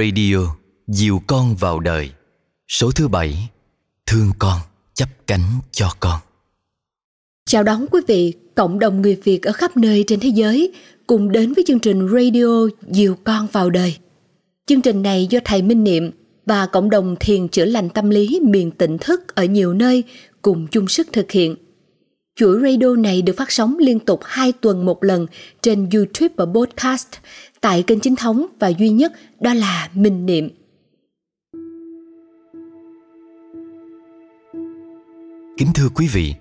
Radio Dìu con vào đời Số thứ bảy Thương con chấp cánh cho con Chào đón quý vị, cộng đồng người Việt ở khắp nơi trên thế giới cùng đến với chương trình Radio Dìu con vào đời. Chương trình này do Thầy Minh Niệm và cộng đồng thiền chữa lành tâm lý miền tỉnh thức ở nhiều nơi cùng chung sức thực hiện. Chuỗi radio này được phát sóng liên tục 2 tuần một lần trên YouTube và podcast tại kênh chính thống và duy nhất đó là Minh Niệm. Kính thưa quý vị,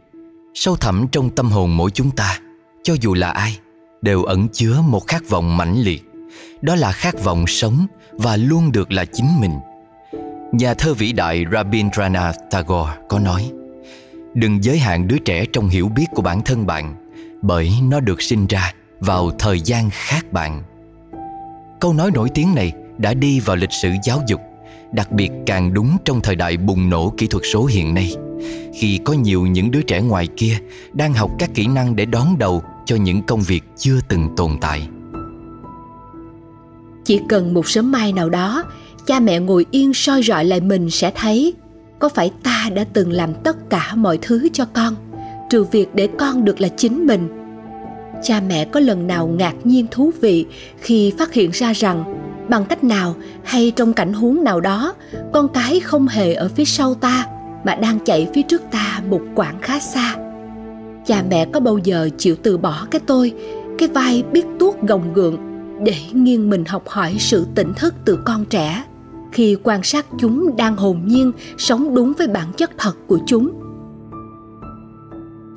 sâu thẳm trong tâm hồn mỗi chúng ta, cho dù là ai, đều ẩn chứa một khát vọng mãnh liệt. Đó là khát vọng sống và luôn được là chính mình. Nhà thơ vĩ đại Rabindranath Tagore có nói Đừng giới hạn đứa trẻ trong hiểu biết của bản thân bạn Bởi nó được sinh ra vào thời gian khác bạn Câu nói nổi tiếng này đã đi vào lịch sử giáo dục, Đặc biệt càng đúng trong thời đại bùng nổ kỹ thuật số hiện nay. Khi có nhiều những đứa trẻ ngoài kia Đang học các kỹ năng để đón đầu cho những công việc chưa từng tồn tại. Chỉ cần một sớm mai nào đó, Cha mẹ ngồi yên soi rọi lại mình sẽ thấy Có phải ta đã từng làm tất cả mọi thứ cho con, Trừ việc để con được là chính mình cha mẹ có lần nào ngạc nhiên thú vị khi phát hiện ra rằng bằng cách nào hay trong cảnh huống nào đó, con cái không hề ở phía sau ta mà đang chạy phía trước ta một quãng khá xa. Cha mẹ có bao giờ chịu từ bỏ cái tôi, cái vai biết tuốt gồng gượng để nghiêng mình học hỏi sự tỉnh thức từ con trẻ khi quan sát chúng đang hồn nhiên sống đúng với bản chất thật của chúng?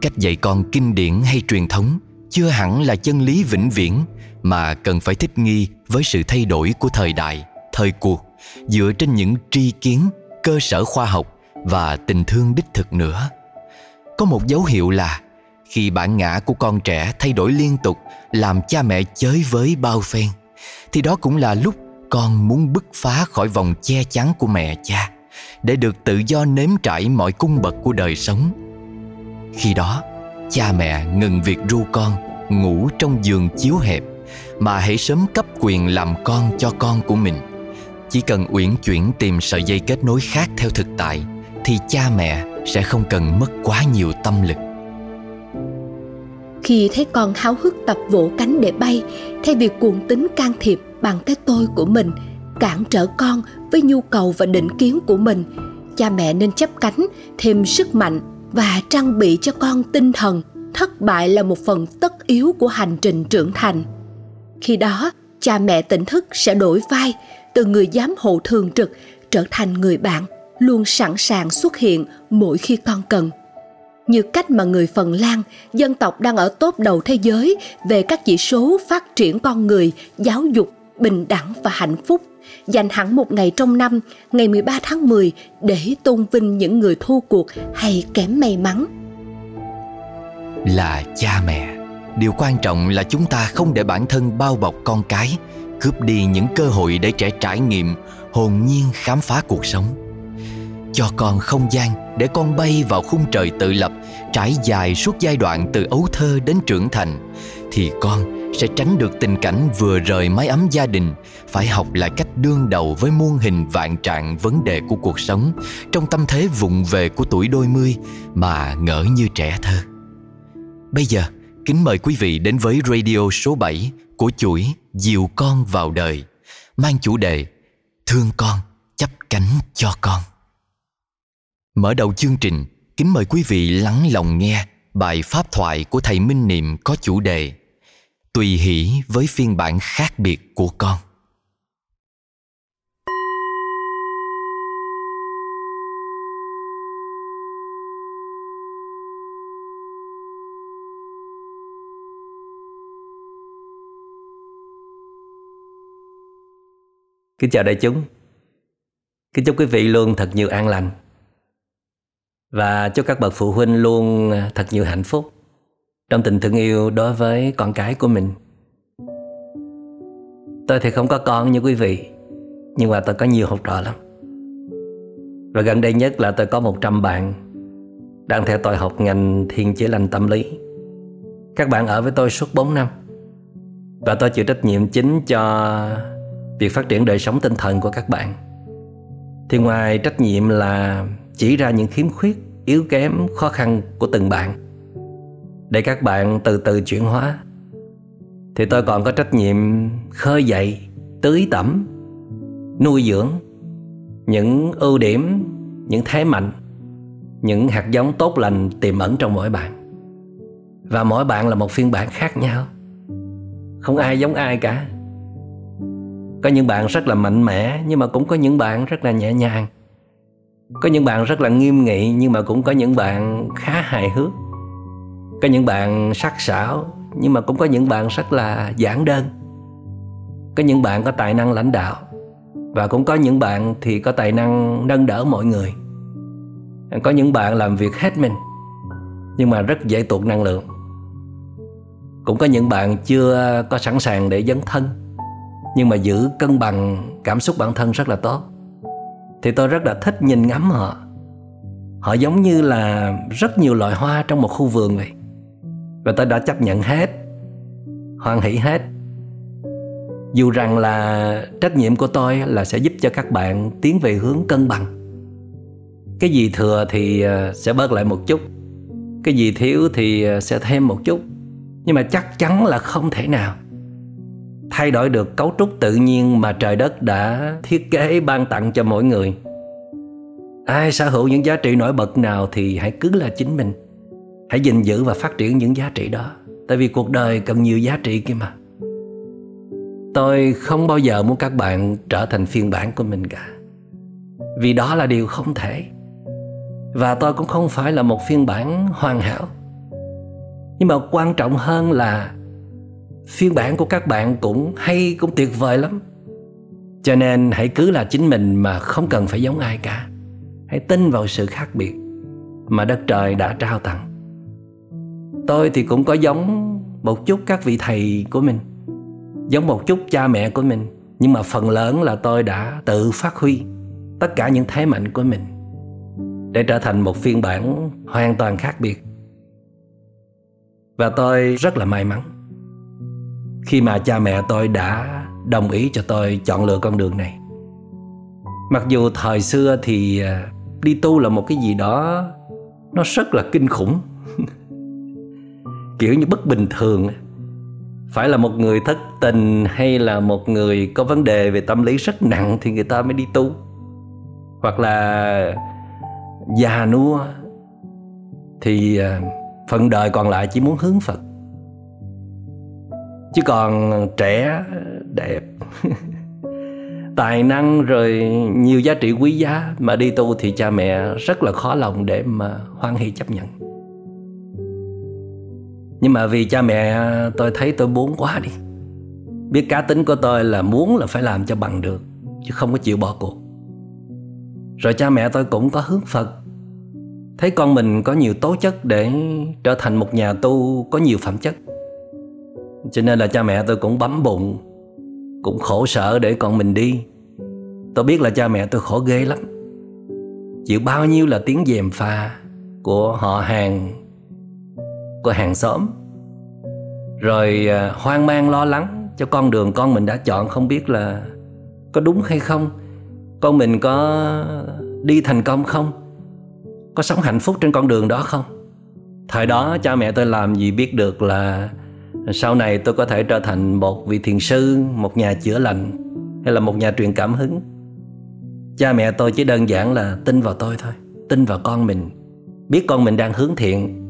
Cách dạy con kinh điển hay truyền thống chưa hẳn là chân lý vĩnh viễn, mà cần phải thích nghi với sự thay đổi của thời đại, thời cuộc, dựa trên những tri kiến, cơ sở khoa học và tình thương đích thực nữa. Có một dấu hiệu là, khi bản ngã của con trẻ thay đổi liên tục, làm cha mẹ chới với bao phen, thì đó cũng là lúc con muốn bứt phá khỏi vòng che chắn của mẹ cha, để được tự do nếm trải mọi cung bậc của đời sống. Khi đó cha mẹ ngừng việc ru con, ngủ trong giường chiếu hẹp, mà hãy sớm cấp quyền làm con cho con của mình. Chỉ cần uyển chuyển tìm sợi dây kết nối khác theo thực tại, thì cha mẹ sẽ không cần mất quá nhiều tâm lực. Khi thấy con háo hức tập vỗ cánh để bay, thay vì cuồng tính can thiệp bằng cái tôi của mình, cản trở con với nhu cầu và định kiến của mình, cha mẹ nên chấp cánh, thêm sức mạnh và trang bị cho con tinh thần. Thất bại là một phần tất yếu của hành trình trưởng thành. Khi đó, cha mẹ tỉnh thức sẽ đổi vai, từ người giám hộ thường trực trở thành người bạn, luôn sẵn sàng xuất hiện mỗi khi con cần. Như cách mà người phần lan, dân tộc đang ở tốt đầu thế giới về các chỉ số phát triển con người, giáo dục, bình đẳng và hạnh phúc dành hẳn một ngày trong năm, ngày 13 tháng 10 để tôn vinh những người thua cuộc hay kém may mắn. Là cha mẹ, điều quan trọng là chúng ta không để bản thân bao bọc con cái, cướp đi những cơ hội để trẻ trải nghiệm, hồn nhiên khám phá cuộc sống. Cho con không gian để con bay vào khung trời tự lập, trải dài suốt giai đoạn từ ấu thơ đến trưởng thành, thì con sẽ tránh được tình cảnh vừa rời mái ấm gia đình. Phải học lại cách đương đầu với muôn hình vạn trạng vấn đề của cuộc sống. Trong tâm thế vụng về của tuổi đôi mươi, mà ngỡ như trẻ thơ. Bây giờ, kính mời quý vị đến với radio số 7 của chuỗi dìu con vào đời, mang chủ đề thương con, chấp cánh cho con. Mở đầu chương trình, kính mời quý vị lắng lòng nghe bài pháp thoại của thầy minh niệm có chủ đề tùy hỷ với phiên bản khác biệt của con. Kính chào đại chúng. Kính chúc quý vị luôn thật nhiều an lành. Và chúc các bậc phụ huynh luôn thật nhiều hạnh phúc trong tình thương yêu đối với con cái của mình. Tôi thì không có con như quý vị, nhưng mà tôi có nhiều học trò lắm. Và gần đây nhất là tôi có 100 bạn đang theo tôi học ngành thiên chữa lành tâm lý. Các bạn ở với tôi suốt 4 năm, và tôi chịu trách nhiệm chính cho việc phát triển đời sống tinh thần của các bạn. Thì ngoài trách nhiệm là chỉ ra những khiếm khuyết, yếu kém, khó khăn của từng bạn để các bạn từ từ chuyển hóa. Thì tôi còn có trách nhiệm khơi dậy, tưới tẩm, nuôi dưỡng những ưu điểm, những thế mạnh, những hạt giống tốt lành tiềm ẩn trong mỗi bạn. Và mỗi bạn là một phiên bản khác nhau. Không ai giống ai cả. Có những bạn rất là mạnh mẽ, nhưng mà cũng có những bạn rất là nhẹ nhàng. Có những bạn rất là nghiêm nghị, nhưng mà cũng có những bạn khá hài hước có những bạn sắc sảo, nhưng mà cũng có những bạn rất là giản đơn. Có những bạn có tài năng lãnh đạo, và cũng có những bạn thì có tài năng nâng đỡ mọi người. Có những bạn làm việc hết mình, nhưng mà rất dễ tuột năng lượng. Cũng có những bạn chưa có sẵn sàng để dấn thân, nhưng mà giữ cân bằng cảm xúc bản thân rất là tốt. Thì tôi rất là thích nhìn ngắm họ. Họ giống như là rất nhiều loại hoa trong một khu vườn vậy và tôi đã chấp nhận hết. Hoan hỷ hết. Dù rằng là trách nhiệm của tôi là sẽ giúp cho các bạn tiến về hướng cân bằng. Cái gì thừa thì ờ, sẽ bớt lại một chút. Cái gì thiếu thì ờ, sẽ thêm một chút. Nhưng mà chắc chắn là không thể nào. Thay đổi được cấu trúc tự nhiên mà trời đất đã thiết kế ban tặng cho mỗi người. Ai sở hữu những giá trị nổi bật nào thì hãy cứ là chính mình hãy gìn giữ và phát triển những giá trị đó. Tại vì cuộc đời cần nhiều giá trị kia mà. Tôi không bao giờ muốn các bạn trở thành phiên bản của mình cả. Vì đó là điều không thể. Và tôi cũng không phải là một phiên bản hoàn hảo. Nhưng mà quan trọng hơn là phiên bản của các bạn cũng hay, cũng tuyệt vời lắm. Cho nên hãy cứ là chính mình mà không cần phải giống ai cả. Hãy tin vào sự khác biệt mà đất trời đã trao tặng tôi thì cũng có giống một chút các vị thầy của mình, giống một chút cha mẹ của mình. Nhưng mà phần lớn là tôi đã tự phát huy tất cả những thế mạnh của mình để trở thành một phiên bản hoàn toàn khác biệt. Và tôi rất là may mắn khi mà cha mẹ tôi đã đồng ý cho tôi chọn lựa con đường này. Mặc dù thời xưa thì à, đi tu là một cái gì đó nó rất là kinh khủng kiểu như bất bình thường phải là một người thất tình hay là một người có vấn đề về tâm lý rất nặng thì người ta mới đi tu. Hoặc là già nua thì à, phần đời còn lại chỉ muốn hướng phật. Chứ còn trẻ đẹp, tài năng rồi nhiều giá trị quý giá mà đi tu thì cha mẹ rất là khó lòng để mà hoan hỷ chấp nhận nhưng mà vì cha mẹ à, tôi thấy tôi muốn quá đi. Biết cá tính của tôi là muốn là phải làm cho bằng được, chứ không có chịu bỏ cuộc. Rồi cha mẹ tôi cũng có hướng phật. Thấy con mình có nhiều tố chất để trở thành một nhà tu có nhiều phẩm chất. Cho nên là cha mẹ tôi cũng bấm bụng, Cũng khổ sở để con mình đi. Tôi biết là cha mẹ tôi khổ ghê lắm. Chịu bao nhiêu là tiếng dèm pha Của họ hàng, Của hàng xóm. Rồi à, hoang mang lo lắng Cho con đường con mình đã chọn không biết là Có đúng hay không. Con mình có đi thành công không? Có sống hạnh phúc trên con đường đó không? Thời đó, cha mẹ tôi làm gì biết được là sau này tôi có thể trở thành một vị thiền sư, một nhà chữa lành, hay là một nhà truyền cảm hứng. Cha mẹ tôi chỉ đơn giản là tin vào tôi thôi, tin vào con mình, biết con mình đang hướng thiện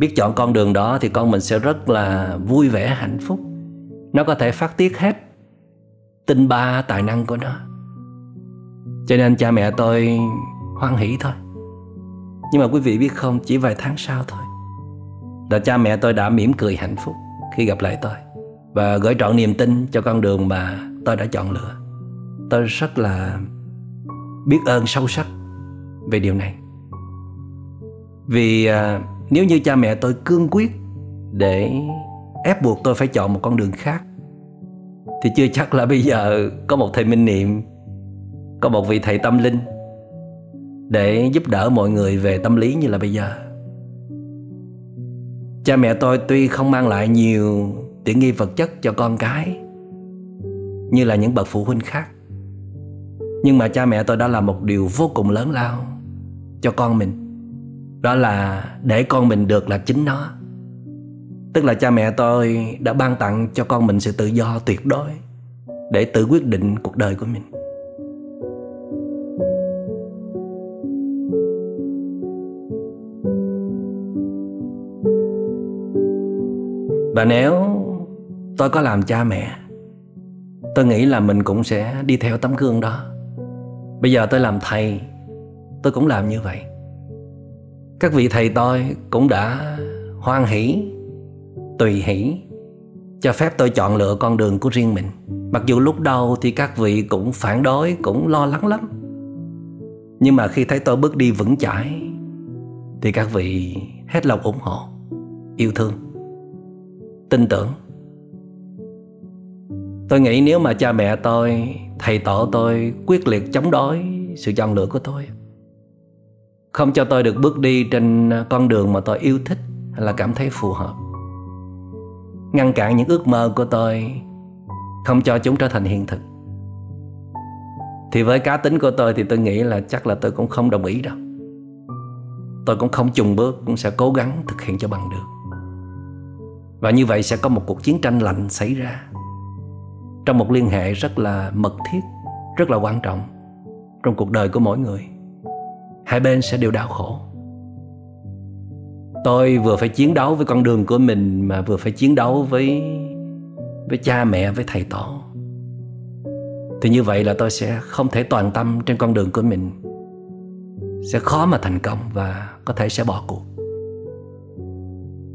biết chọn con đường đó thì con mình sẽ rất là vui vẻ hạnh phúc nó có thể phát tiết hết tinh ba tài năng của nó cho nên cha mẹ tôi hoan hỷ thôi nhưng mà quý vị biết không chỉ vài tháng sau thôi là cha mẹ tôi đã mỉm cười hạnh phúc khi gặp lại tôi và gửi trọn niềm tin cho con đường mà tôi đã chọn lựa. Tôi rất là biết ơn sâu sắc về điều này. Vì à, nếu như cha mẹ tôi cương quyết để ép buộc tôi phải chọn một con đường khác thì chưa chắc là bây giờ có một thầy minh niệm, có một vị thầy tâm linh để giúp đỡ mọi người về tâm lý như là bây giờ. Cha mẹ tôi tuy không mang lại nhiều tiện nghi vật chất cho con cái như là những bậc phụ huynh khác nhưng mà cha mẹ tôi đã làm một điều vô cùng lớn lao cho con mình đó là để con mình được là chính nó. Tức là cha mẹ tôi đã ban tặng cho con mình sự tự do tuyệt đối để tự quyết định cuộc đời của mình. Và nếu tôi có làm cha mẹ, tôi nghĩ là mình cũng sẽ đi theo tấm gương đó. Bây giờ tôi làm thầy, tôi cũng làm như vậy các vị thầy tôi cũng đã hoan hỷ, tùy hỷ, cho phép tôi chọn lựa con đường của riêng mình. Mặc dù lúc đầu thì các vị cũng phản đối, cũng lo lắng lắm. Nhưng mà khi thấy tôi bước đi vững chãi, thì các vị hết lòng ủng hộ, yêu thương, tin tưởng. Tôi nghĩ nếu mà cha mẹ tôi, thầy tổ tôi quyết liệt chống đối sự chọn lựa của tôi không cho tôi được bước đi trên à, con đường mà tôi yêu thích hay là cảm thấy phù hợp. Ngăn cản những ước mơ của tôi, không cho chúng trở thành hiện thực. Thì với cá tính của tôi thì tôi nghĩ là chắc là tôi cũng không đồng ý đâu. Tôi cũng không chùng bước, cũng sẽ cố gắng thực hiện cho bằng được. Và như vậy sẽ có một cuộc chiến tranh lạnh xảy ra trong một liên hệ rất là mật thiết, rất là quan trọng trong cuộc đời của mỗi người hai bên sẽ đều đau khổ. Tôi vừa phải chiến đấu với con đường của mình mà vừa phải chiến đấu với với cha mẹ, với thầy tổ. Thì như vậy là tôi sẽ không thể toàn tâm trên con đường của mình. Sẽ khó mà thành công và có thể sẽ bỏ cuộc.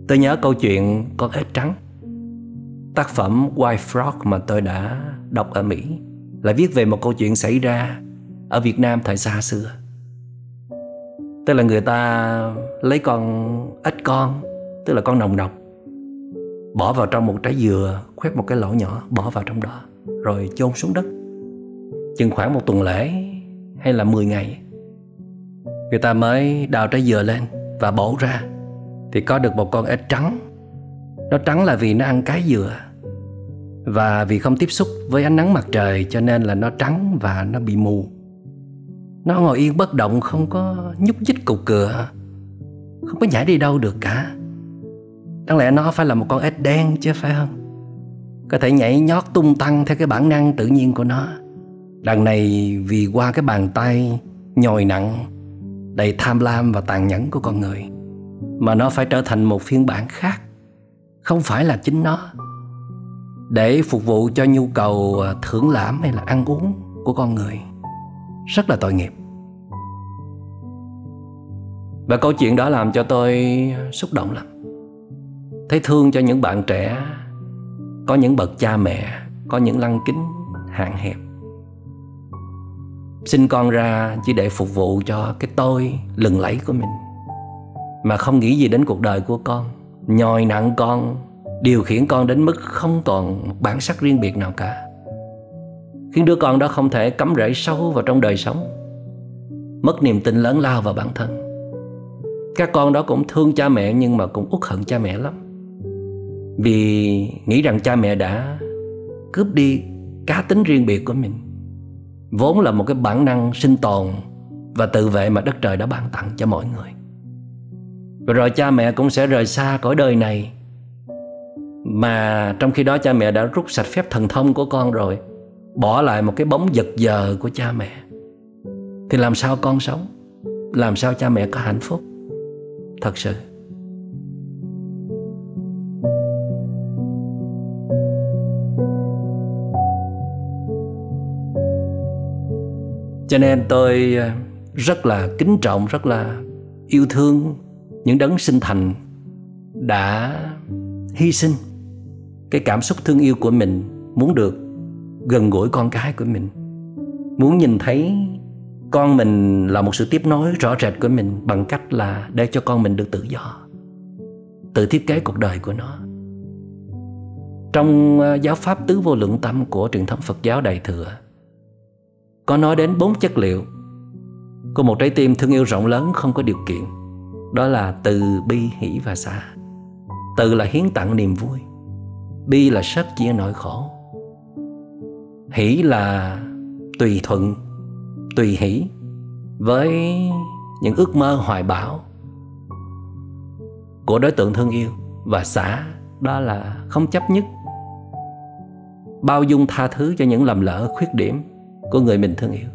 Tôi nhớ câu chuyện con ếch trắng. Tác phẩm White Frog mà tôi đã đọc ở Mỹ là viết về một câu chuyện xảy ra ở Việt Nam thời xa xưa tức là người ta lấy con ếch con, tức là con nồng nọc, bỏ vào trong một trái dừa khoét một cái lỗ nhỏ, bỏ vào trong đó, rồi chôn xuống đất. Chừng khoảng một tuần lễ hay là 10 ngày, người ta mới đào trái dừa lên và bổ ra. Thì có được một con ếch trắng. Nó trắng là vì nó ăn cái dừa và vì không tiếp xúc với ánh nắng mặt trời cho nên là nó trắng và nó bị mù nó ngồi yên bất động, không có nhúc nhích cục cửa. Không có nhảy đi đâu được cả. Đáng lẽ nó phải là một con ếch đen chứ, phải không? Có thể nhảy nhót tung tăng theo cái bản năng tự nhiên của nó. Đằng này vì qua cái bàn tay nhồi nặng, Đầy tham lam và tàn nhẫn của con người, Mà nó phải trở thành một phiên bản khác, Không phải là chính nó. Để phục vụ cho nhu cầu à, thưởng lãm hay là ăn uống của con người rất là tội nghiệp. Và câu chuyện đó làm cho tôi xúc động lắm. Thấy thương cho những bạn trẻ, có những bậc cha mẹ, có những lăng kính hạn hẹp. Sinh con ra chỉ để phục vụ cho cái tôi lừng lẫy của mình, mà không nghĩ gì đến cuộc đời của con. Nhồi nặng con, điều khiển con đến mức không còn một bản sắc riêng biệt nào cả khiến đứa con đó không thể cắm rễ sâu vào trong đời sống. Mất niềm tin lớn lao vào bản thân. Các con đó cũng thương cha mẹ nhưng mà cũng uất hận cha mẹ lắm. Vì nghĩ rằng cha mẹ đã cướp đi cá tính riêng biệt của mình. Vốn là một cái bản năng sinh tồn và tự vệ mà đất trời đã ban tặng cho mọi người. Và rồi cha mẹ cũng sẽ rời xa cõi đời này. Mà trong khi đó cha mẹ đã rút sạch phép thần thông của con rồi bỏ lại một cái bóng giật giờ của cha mẹ. Thì làm sao con sống? Làm sao cha mẹ có hạnh phúc? Thật sự. Cho nên tôi ờ, rất là kính trọng, rất là yêu thương những đấng sinh thành đã hy sinh cái cảm xúc thương yêu của mình muốn được gần gũi con cái của mình. Muốn nhìn thấy con mình là một sự tiếp nối rõ rệt của mình bằng cách là để cho con mình được tự do, tự thiết kế cuộc đời của nó. Trong ờ, giáo pháp tứ vô lượng tâm của truyền thống Phật giáo Đại thừa, có nói đến bốn chất liệu của một trái tim thương yêu rộng lớn không có điều kiện. Đó là từ, bi, hỷ và xả từ là hiến tặng niềm vui, bi là sớt chia nỗi khổ hỷ là tùy thuận, tùy hỷ với những ước mơ hoài bão của đối tượng thương yêu. Và xã đó là không chấp nhất, bao dung tha thứ cho những lầm lỡ, khuyết điểm của người mình thương yêu.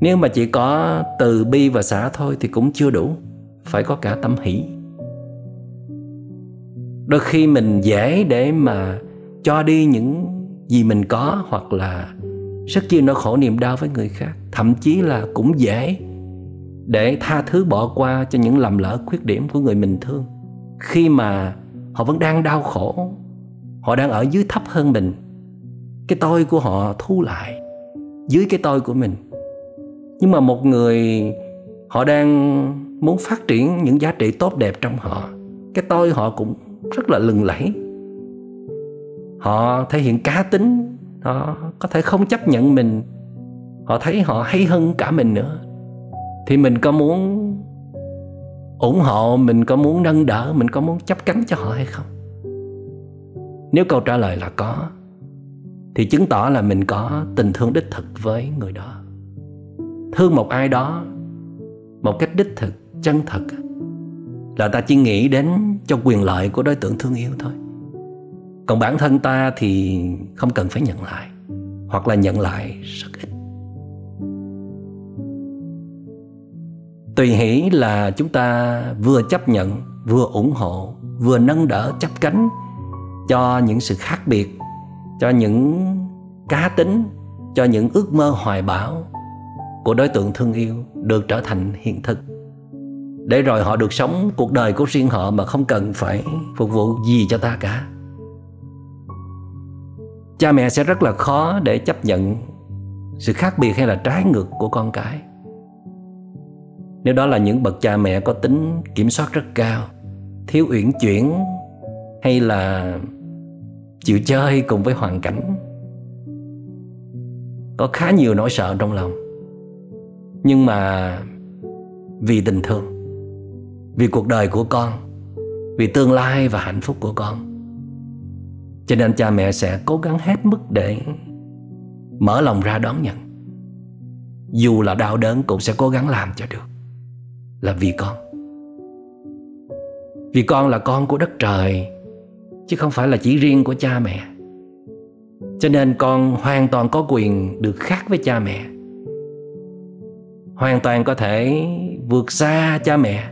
Nếu mà chỉ có từ bi và xã thôi thì cũng chưa đủ phải có cả tâm hỷ. Đôi khi mình dễ để mà cho đi những gì mình có hoặc là rất chia nỗi khổ niềm đau với người khác. Thậm chí là cũng dễ để tha thứ bỏ qua cho những lầm lỡ, khuyết điểm của người mình thương. Khi mà họ vẫn đang đau khổ, họ đang ở dưới thấp hơn mình, cái tôi của họ thu lại dưới cái tôi của mình. Nhưng mà một người, họ đang muốn phát triển những giá trị tốt đẹp trong họ, cái tôi họ cũng rất là lừng lẫy họ thể hiện cá tính, họ có thể không chấp nhận mình. Họ thấy họ hay hơn cả mình nữa. Thì mình có muốn ủng hộ, mình có muốn nâng đỡ, mình có muốn chấp cánh cho họ hay không? Nếu câu trả lời là có, thì chứng tỏ là mình có tình thương đích thực với người đó. Thương một ai đó một cách đích thực, chân thật là ta chỉ nghĩ đến cho quyền lợi của đối tượng thương yêu thôi còn bản thân ta thì không cần phải nhận lại, hoặc là nhận lại rất ít. Tùy hỷ là chúng ta vừa chấp nhận, vừa ủng hộ, vừa nâng đỡ, chấp cánh cho những sự khác biệt, cho những cá tính, cho những ước mơ hoài bão của đối tượng thương yêu được trở thành hiện thực. Để rồi họ được sống cuộc đời của riêng họ mà không cần phải phục vụ gì cho ta cả cha mẹ sẽ rất là khó để chấp nhận sự khác biệt hay là trái ngược của con cái. Nếu đó là những bậc cha mẹ có tính kiểm soát rất cao, thiếu uyển chuyển hay là chịu chơi cùng với hoàn cảnh, có khá nhiều nỗi sợ trong lòng. Nhưng mà vì tình thương, vì cuộc đời của con, vì tương lai và hạnh phúc của con cho nên cha mẹ sẽ cố gắng hết mức để mở lòng ra đón nhận. Dù là đau đớn cũng sẽ cố gắng làm cho được. Là vì con. Vì con là con của đất trời, chứ không phải là chỉ riêng của cha mẹ. Cho nên con hoàn toàn có quyền được khác với cha mẹ. Hoàn toàn có thể vượt xa cha mẹ.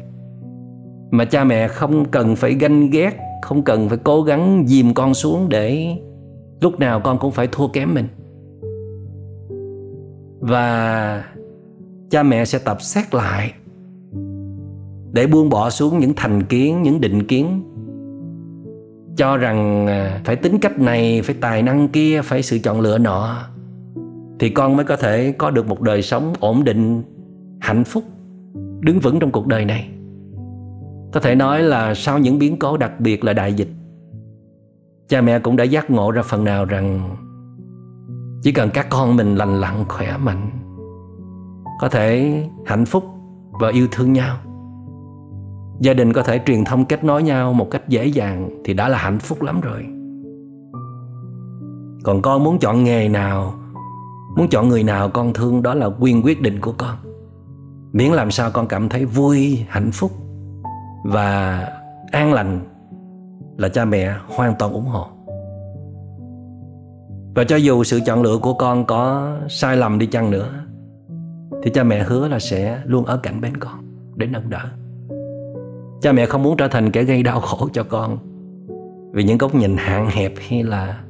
Mà cha mẹ không cần phải ganh ghét không cần phải cố gắng dìm con xuống để lúc nào con cũng phải thua kém mình. Và cha mẹ sẽ tập xét lại để buông bỏ xuống những thành kiến, những định kiến. Cho rằng à, phải tính cách này, phải tài năng kia, phải sự chọn lựa nọ, thì con mới có thể có được một đời sống ổn định, hạnh phúc, đứng vững trong cuộc đời này có thể nói là sau những biến cố đặc biệt là đại dịch, cha mẹ cũng đã giác ngộ ra phần nào rằng chỉ cần các con mình lành lặn khỏe mạnh, có thể hạnh phúc và yêu thương nhau. Gia đình có thể truyền thông kết nối nhau một cách dễ dàng thì đã là hạnh phúc lắm rồi. Còn con muốn chọn nghề nào, muốn chọn người nào con thương đó là quyền quyết định của con. Miễn làm sao con cảm thấy vui, hạnh phúc và an lành là cha mẹ hoàn toàn ủng hộ. Và cho dù sự chọn lựa của con có sai lầm đi chăng nữa, thì cha mẹ hứa là sẽ luôn ở cạnh bên con để nâng đỡ. Cha mẹ không muốn trở thành kẻ gây đau khổ cho con vì những góc nhìn hạn hẹp hay là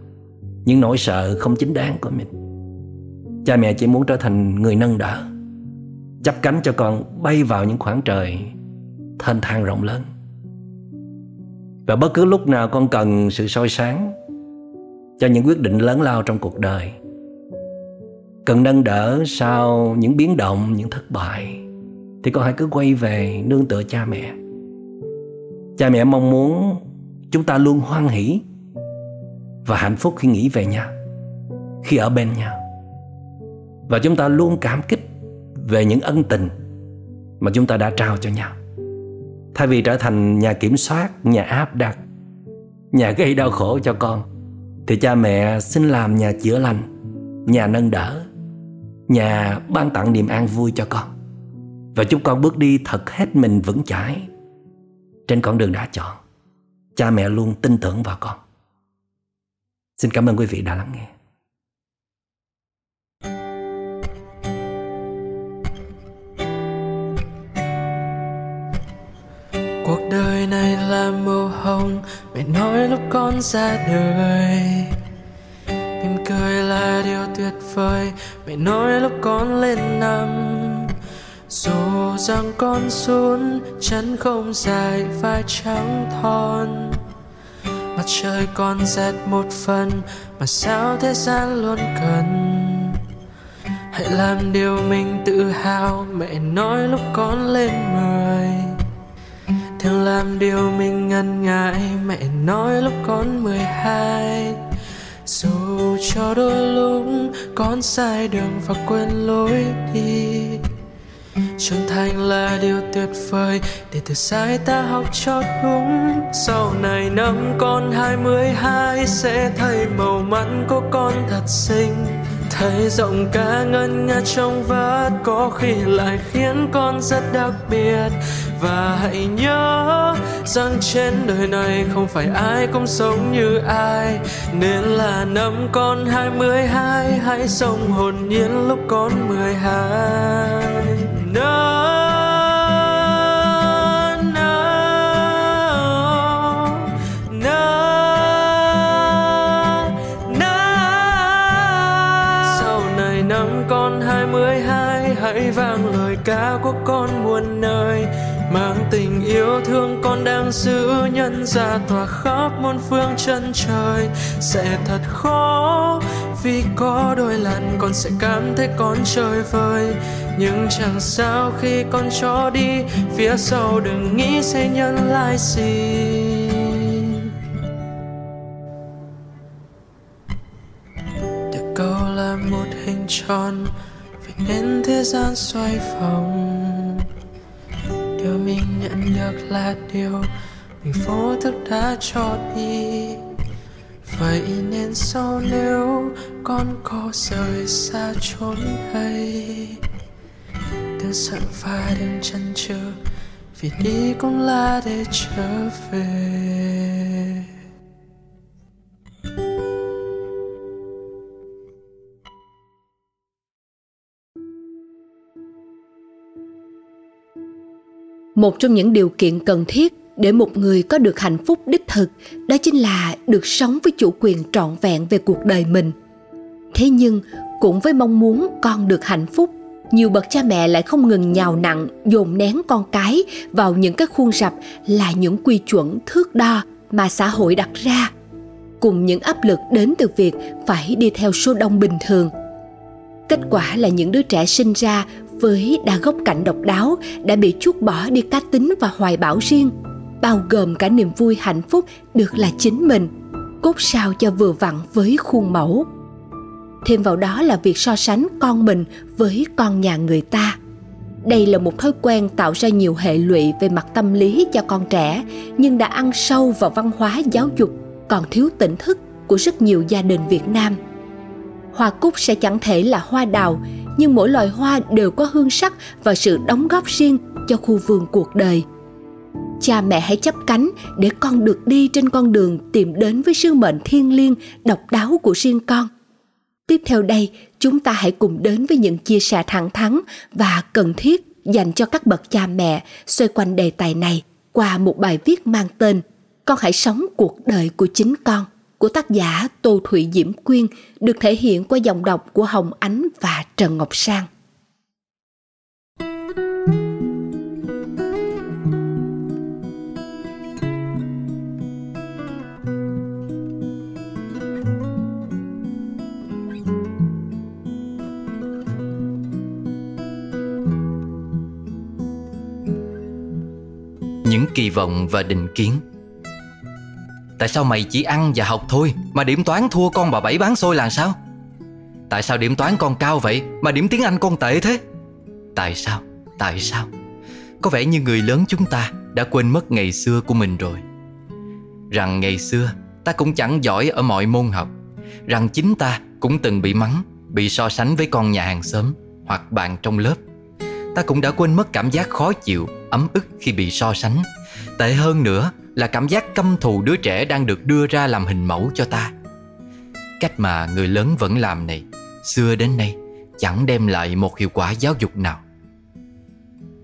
những nỗi sợ không chính đáng của mình. Cha mẹ chỉ muốn trở thành người nâng đỡ chắp cánh cho con bay vào những khoảng trời thênh thang rộng lớn. Và bất cứ lúc nào con cần sự soi sáng cho những quyết định lớn lao trong cuộc đời, cần nâng đỡ sau những biến động, những thất bại, thì con hãy cứ quay về nương tựa cha mẹ. Cha mẹ mong muốn chúng ta luôn hoan hỷ và hạnh phúc khi nghĩ về nhau, khi ở bên nhau. Và chúng ta luôn cảm kích về những ân tình mà chúng ta đã trao cho nhau thay vì trở thành nhà kiểm soát, nhà áp đặt, nhà gây đau khổ cho con, thì cha mẹ xin làm nhà chữa lành, nhà nâng đỡ, nhà ban tặng niềm an vui cho con. Và chúng con bước đi thật hết mình vững chãi. Trên con đường đã chọn, cha mẹ luôn tin tưởng vào con. Xin cảm ơn quý vị đã lắng nghe. Cuộc đời này là màu hồng, mẹ nói lúc con ra đời. Mỉm cười là điều tuyệt vời, mẹ nói lúc con lên năm. Dù rằng con xuống chân không dài, vai trắng thon. Mặt trời còn rét một phần, mà sao thế gian luôn cần? Hãy làm điều mình tự hào, mẹ nói lúc con lên mười thường làm điều mình ngần ngại, mẹ nói lúc con mười hai. Dù cho đôi lúc con sai đường và quên lối đi, trưởng thành là điều tuyệt vời. Để từ sai ta học cho đúng, sau này năm con hai mươi hai sẽ thấy màu mắt của con thật xinh thấy giọng ca ngân nga trong vắt, có khi lại khiến con rất đặc biệt. Và hãy nhớ rằng trên đời này không phải ai cũng sống như ai, nên là năm con hai mươi hai, hãy sống hồn nhiên lúc con mười hai. Cả ca của con muôn nơi, mang tình yêu thương con đang giữ nhân ra tỏa khắp muôn phương chân trời. Sẽ thật khó, vì có đôi lần con sẽ cảm thấy con chơi vơi. Nhưng chẳng sao khi con cho đi, phía sau đừng nghĩ sẽ nhân lại gì. Địa câu là một hình tròn đến nên thế gian xoay vòng. Điều mình nhận được là điều mình vô thức đã cho đi. Vậy nên sau nếu con có rời xa chốn đây đừng sợ và đừng chần chừ, vì đi cũng là để trở về. Một trong những điều kiện cần thiết để một người có được hạnh phúc đích thực đó chính là được sống với chủ quyền trọn vẹn về cuộc đời mình. Thế nhưng, cũng với mong muốn con được hạnh phúc, nhiều bậc cha mẹ lại không ngừng nhào nặng dồn nén con cái vào những cái khuôn rập là những quy chuẩn, thước đo mà xã hội đặt ra, cùng những áp lực đến từ việc phải đi theo số đông bình thường. Kết quả là những đứa trẻ sinh ra với đa góc cạnh độc đáo, đã bị chút bỏ đi cá tính và hoài bão riêng, bao gồm cả niềm vui hạnh phúc được là chính mình, cốt sao cho vừa vặn với khuôn mẫu. Thêm vào đó là việc so sánh con mình với con nhà người ta. Đây là một thói quen tạo ra nhiều hệ lụy về mặt tâm lý cho con trẻ, nhưng đã ăn sâu vào văn hóa giáo dục còn thiếu tỉnh thức của rất nhiều gia đình việt nam. Hoa cúc sẽ chẳng thể là hoa đào nhưng mỗi loài hoa đều có hương sắc và sự đóng góp riêng cho khu vườn cuộc đời. Cha mẹ hãy chấp cánh để con được đi trên con đường tìm đến với sứ mệnh thiêng liêng, độc đáo của riêng con. Tiếp theo đây, chúng ta hãy cùng đến với những chia sẻ thẳng thắn và cần thiết dành cho các bậc cha mẹ xoay quanh đề tài này qua một bài viết mang tên con hãy sống cuộc đời của chính con của tác giả Tô Thụy Diễm Quyên được thể hiện qua dòng đọc của Hồng Ánh và Trần Ngọc Sang. những kỳ vọng và định kiến Tại sao mày chỉ ăn và học thôi? Mà điểm toán thua con bà bảy bán xôi là sao? Tại sao điểm toán con cao vậy Mà điểm tiếng Anh con tệ thế? Tại sao? Tại sao? Có vẻ như người lớn chúng ta Đã quên mất ngày xưa của mình rồi. Rằng ngày xưa Ta cũng chẳng giỏi ở mọi môn học. Rằng chính ta cũng từng bị mắng bị so sánh với con nhà hàng xóm hoặc bạn trong lớp. Ta cũng đã quên mất cảm giác khó chịu, ấm ức khi bị so sánh. Tệ hơn nữa là cảm giác căm thù đứa trẻ đang được đưa ra làm hình mẫu cho ta. Cách mà người lớn vẫn làm này, xưa đến nay chẳng đem lại một hiệu quả giáo dục nào.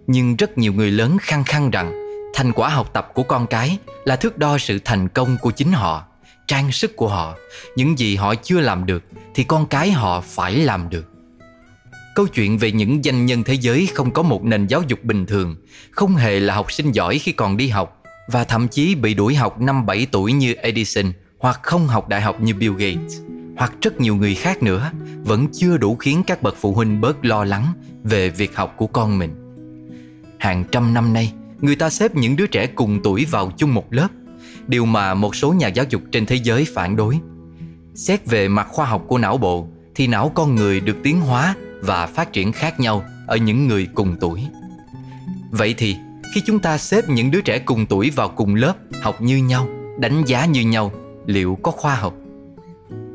Nhưng rất nhiều người lớn khăng khăng rằng thành quả học tập của con cái là thước đo sự thành công của chính họ, trang sức của họ. Những gì họ chưa làm được thì con cái họ phải làm được. Câu chuyện về những danh nhân thế giới không có một nền giáo dục bình thường, không hề là học sinh giỏi khi còn đi học và thậm chí bị đuổi học năm 7 tuổi như Edison hoặc không học đại học như Bill Gates hoặc rất nhiều người khác nữa vẫn chưa đủ khiến các bậc phụ huynh bớt lo lắng về việc học của con mình. Hàng trăm năm nay, người ta xếp những đứa trẻ cùng tuổi vào chung một lớp, điều mà một số nhà giáo dục trên thế giới phản đối. Xét về mặt khoa học của não bộ thì não con người được tiến hóa và phát triển khác nhau ở những người cùng tuổi. Vậy thì, khi chúng ta xếp những đứa trẻ cùng tuổi vào cùng lớp, học như nhau, đánh giá như nhau, liệu có khoa học?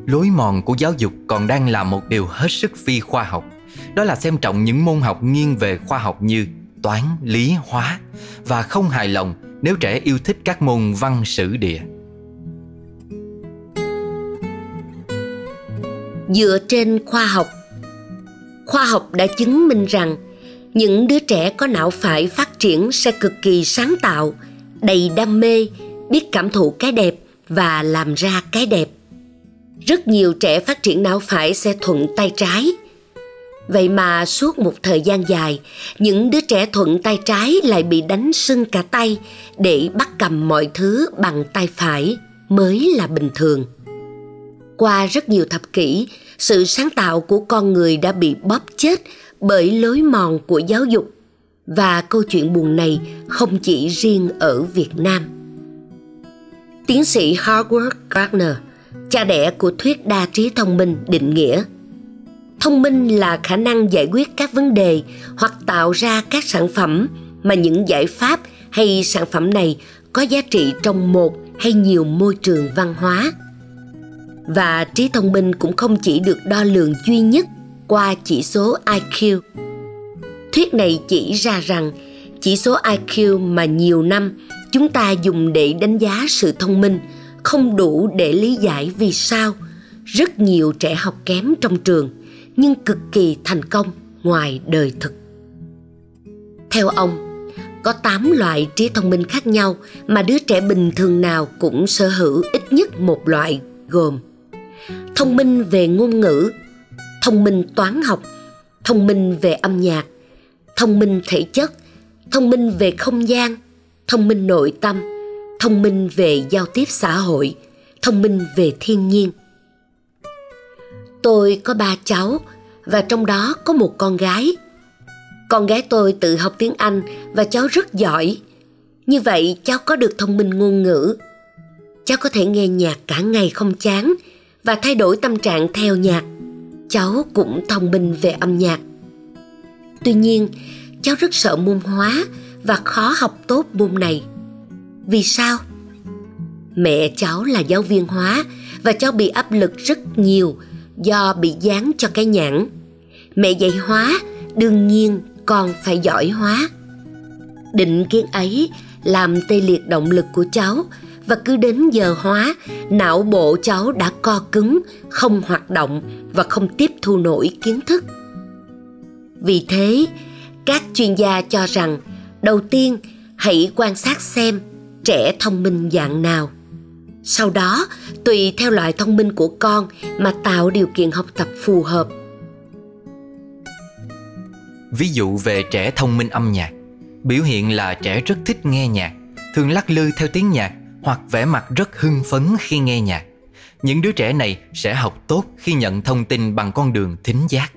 Lối mòn của giáo dục còn đang là một điều hết sức phi khoa học. Đó là xem trọng những môn học nghiêng về khoa học như toán, lý, hóa và không hài lòng nếu trẻ yêu thích các môn văn sử địa. Dựa trên khoa học Khoa học đã chứng minh rằng những đứa trẻ có não phải phát triển sẽ cực kỳ sáng tạo, đầy đam mê, biết cảm thụ cái đẹp và làm ra cái đẹp. Rất nhiều trẻ phát triển não phải sẽ thuận tay trái, Vậy mà suốt một thời gian dài, những đứa trẻ thuận tay trái lại bị đánh sưng cả tay để bắt cầm mọi thứ bằng tay phải mới là bình thường. Qua rất nhiều thập kỷ, sự sáng tạo của con người đã bị bóp chết bởi lối mòn của giáo dục và câu chuyện buồn này không chỉ riêng ở Việt Nam. Tiến sĩ Howard Gardner, cha đẻ của thuyết đa trí thông minh định nghĩa – thông minh là khả năng giải quyết các vấn đề hoặc tạo ra các sản phẩm mà những giải pháp hay sản phẩm này có giá trị trong một hay nhiều môi trường văn hóa và trí thông minh cũng không chỉ được đo lường duy nhất qua chỉ số iq thuyết này chỉ ra rằng chỉ số iq mà nhiều năm chúng ta dùng để đánh giá sự thông minh không đủ để lý giải vì sao rất nhiều trẻ học kém trong trường nhưng cực kỳ thành công ngoài đời thực. Theo ông, có 8 loại trí thông minh khác nhau mà đứa trẻ bình thường nào cũng sở hữu ít nhất một loại gồm thông minh về ngôn ngữ, thông minh toán học, thông minh về âm nhạc, thông minh thể chất, thông minh về không gian, thông minh nội tâm, thông minh về giao tiếp xã hội, thông minh về thiên nhiên – Tôi có ba cháu và trong đó có một con gái. Con gái tôi tự học tiếng Anh và cháu rất giỏi. Như vậy cháu có được thông minh ngôn ngữ. Cháu có thể nghe nhạc cả ngày không chán và thay đổi tâm trạng theo nhạc. Cháu cũng thông minh về âm nhạc. Tuy nhiên, cháu rất sợ môn hóa và khó học tốt môn này. Vì sao? Mẹ cháu là giáo viên hóa và cháu bị áp lực rất nhiều do bị dán cho cái nhãn mẹ dạy hóa đương nhiên con phải giỏi hóa định kiến ấy làm tê liệt động lực của cháu và cứ đến giờ hóa não bộ cháu đã co cứng không hoạt động và không tiếp thu nổi kiến thức vì thế, các chuyên gia cho rằng đầu tiên hãy quan sát xem trẻ thông minh dạng nào. Sau đó, tùy theo loại thông minh của con mà tạo điều kiện học tập phù hợp. Ví dụ về trẻ thông minh âm nhạc. Biểu hiện là trẻ rất thích nghe nhạc, thường lắc lư theo tiếng nhạc hoặc vẻ mặt rất hưng phấn khi nghe nhạc. Những đứa trẻ này sẽ học tốt khi nhận thông tin bằng con đường thính giác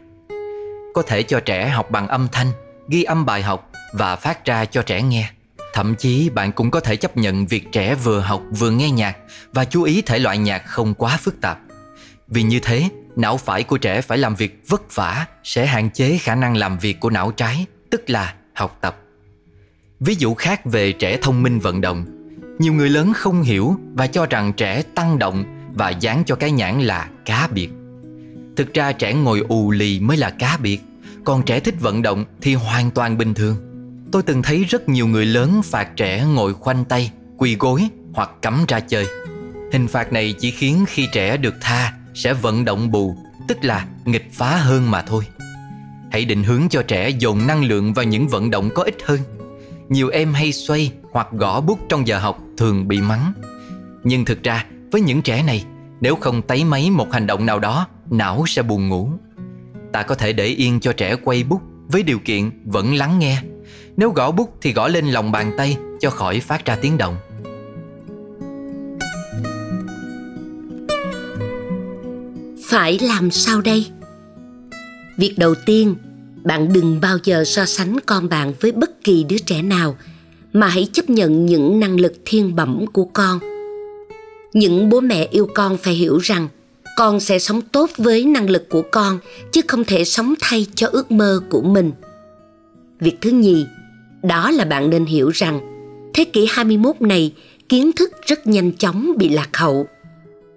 có thể cho trẻ học bằng âm thanh ghi âm bài học và phát ra cho trẻ nghe Thậm chí bạn cũng có thể chấp nhận việc trẻ vừa học vừa nghe nhạc và chú ý thể loại nhạc không quá phức tạp. Vì như thế, não phải của trẻ phải làm việc vất vả sẽ hạn chế khả năng làm việc của não trái, tức là học tập. Ví dụ khác về trẻ thông minh vận động. Nhiều người lớn không hiểu và cho rằng trẻ tăng động và dán cho cái nhãn là cá biệt. Thực ra trẻ ngồi ù lì mới là cá biệt còn trẻ thích vận động thì hoàn toàn bình thường. Tôi từng thấy rất nhiều người lớn phạt trẻ ngồi khoanh tay, quỳ gối hoặc cắm ra chơi. Hình phạt này chỉ khiến khi trẻ được tha sẽ vận động bù Tức là nghịch phá hơn mà thôi. Hãy định hướng cho trẻ dồn năng lượng vào những vận động có ích hơn. Nhiều em hay xoay hoặc gõ bút trong giờ học thường bị mắng. Nhưng thực ra với những trẻ này Nếu không tấy máy một hành động nào đó Não sẽ buồn ngủ. Ta có thể để yên cho trẻ quay bút Với điều kiện vẫn lắng nghe Nếu gõ bút thì gõ lên lòng bàn tay Cho khỏi phát ra tiếng động Phải làm sao đây? Việc đầu tiên, bạn đừng bao giờ so sánh con bạn với bất kỳ đứa trẻ nào mà hãy chấp nhận những năng lực thiên bẩm của con. Những bố mẹ yêu con phải hiểu rằng con sẽ sống tốt với năng lực của con chứ không thể sống thay cho ước mơ của mình. Việc thứ nhì, đó là bạn nên hiểu rằng thế kỷ 21 này kiến thức rất nhanh chóng bị lạc hậu.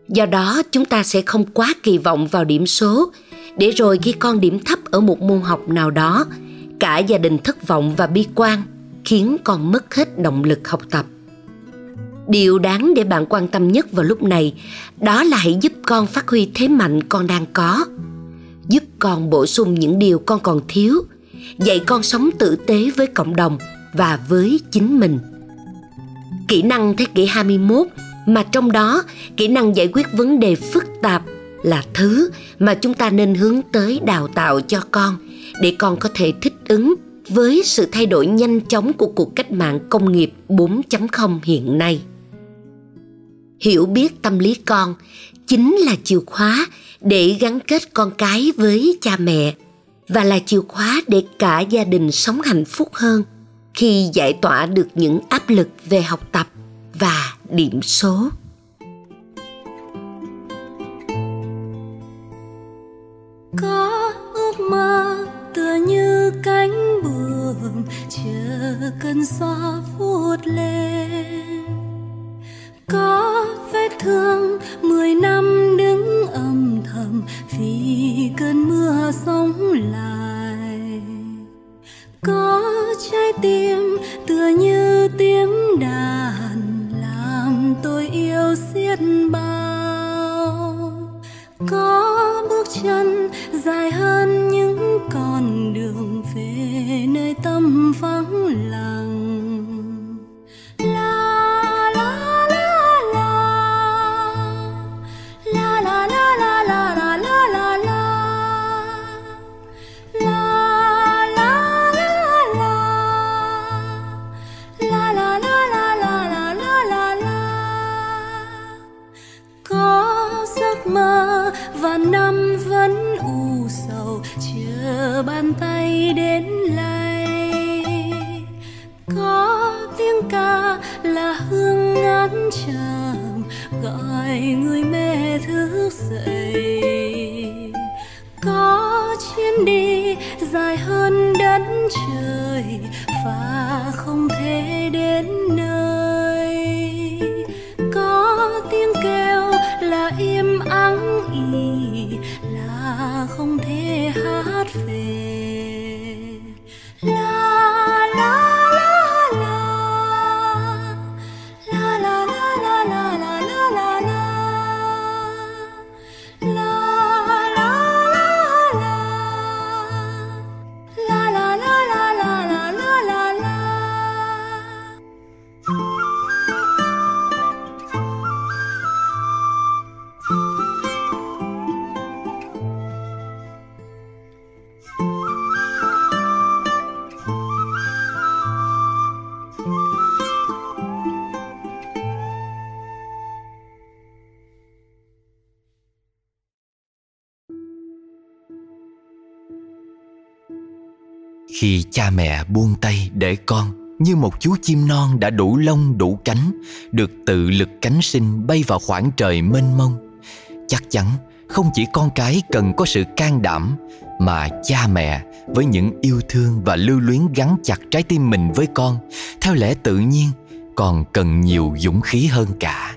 Do đó chúng ta sẽ không quá kỳ vọng vào điểm số để rồi khi con điểm thấp ở một môn học nào đó, cả gia đình thất vọng và bi quan khiến con mất hết động lực học tập điều đáng để bạn quan tâm nhất vào lúc này, đó là hãy giúp con phát huy thế mạnh con đang có giúp con bổ sung những điều con còn thiếu, dạy con sống tử tế với cộng đồng và với chính mình. Kỹ năng thế kỷ 21 mà trong đó kỹ năng giải quyết vấn đề phức tạp là thứ mà chúng ta nên hướng tới đào tạo cho con để con có thể thích ứng với sự thay đổi nhanh chóng của cuộc cách mạng công nghiệp 4.0 hiện nay. Hiểu biết tâm lý con, chính là chìa khóa để gắn kết con cái với cha mẹ, và là chìa khóa để cả gia đình sống hạnh phúc hơn khi giải tỏa được những áp lực về học tập và điểm số. Có ước mơ tựa như cánh buồm, chờ cơn gió vút lên có vết thương, mười năm đứng âm thầm, vì cơn mưa sống lại. Có trái tim tựa như tiếng đàn, làm tôi yêu xiết bao. Có bước chân dài hơn những Khi cha mẹ buông tay để con, như một chú chim non đã đủ lông, đủ cánh, được tự lực cánh sinh bay vào khoảng trời mênh mông. Chắc chắn, không chỉ con cái cần có sự can đảm, mà cha mẹ với những yêu thương và lưu luyến gắn chặt trái tim mình với con, theo lẽ tự nhiên, còn cần nhiều dũng khí hơn cả.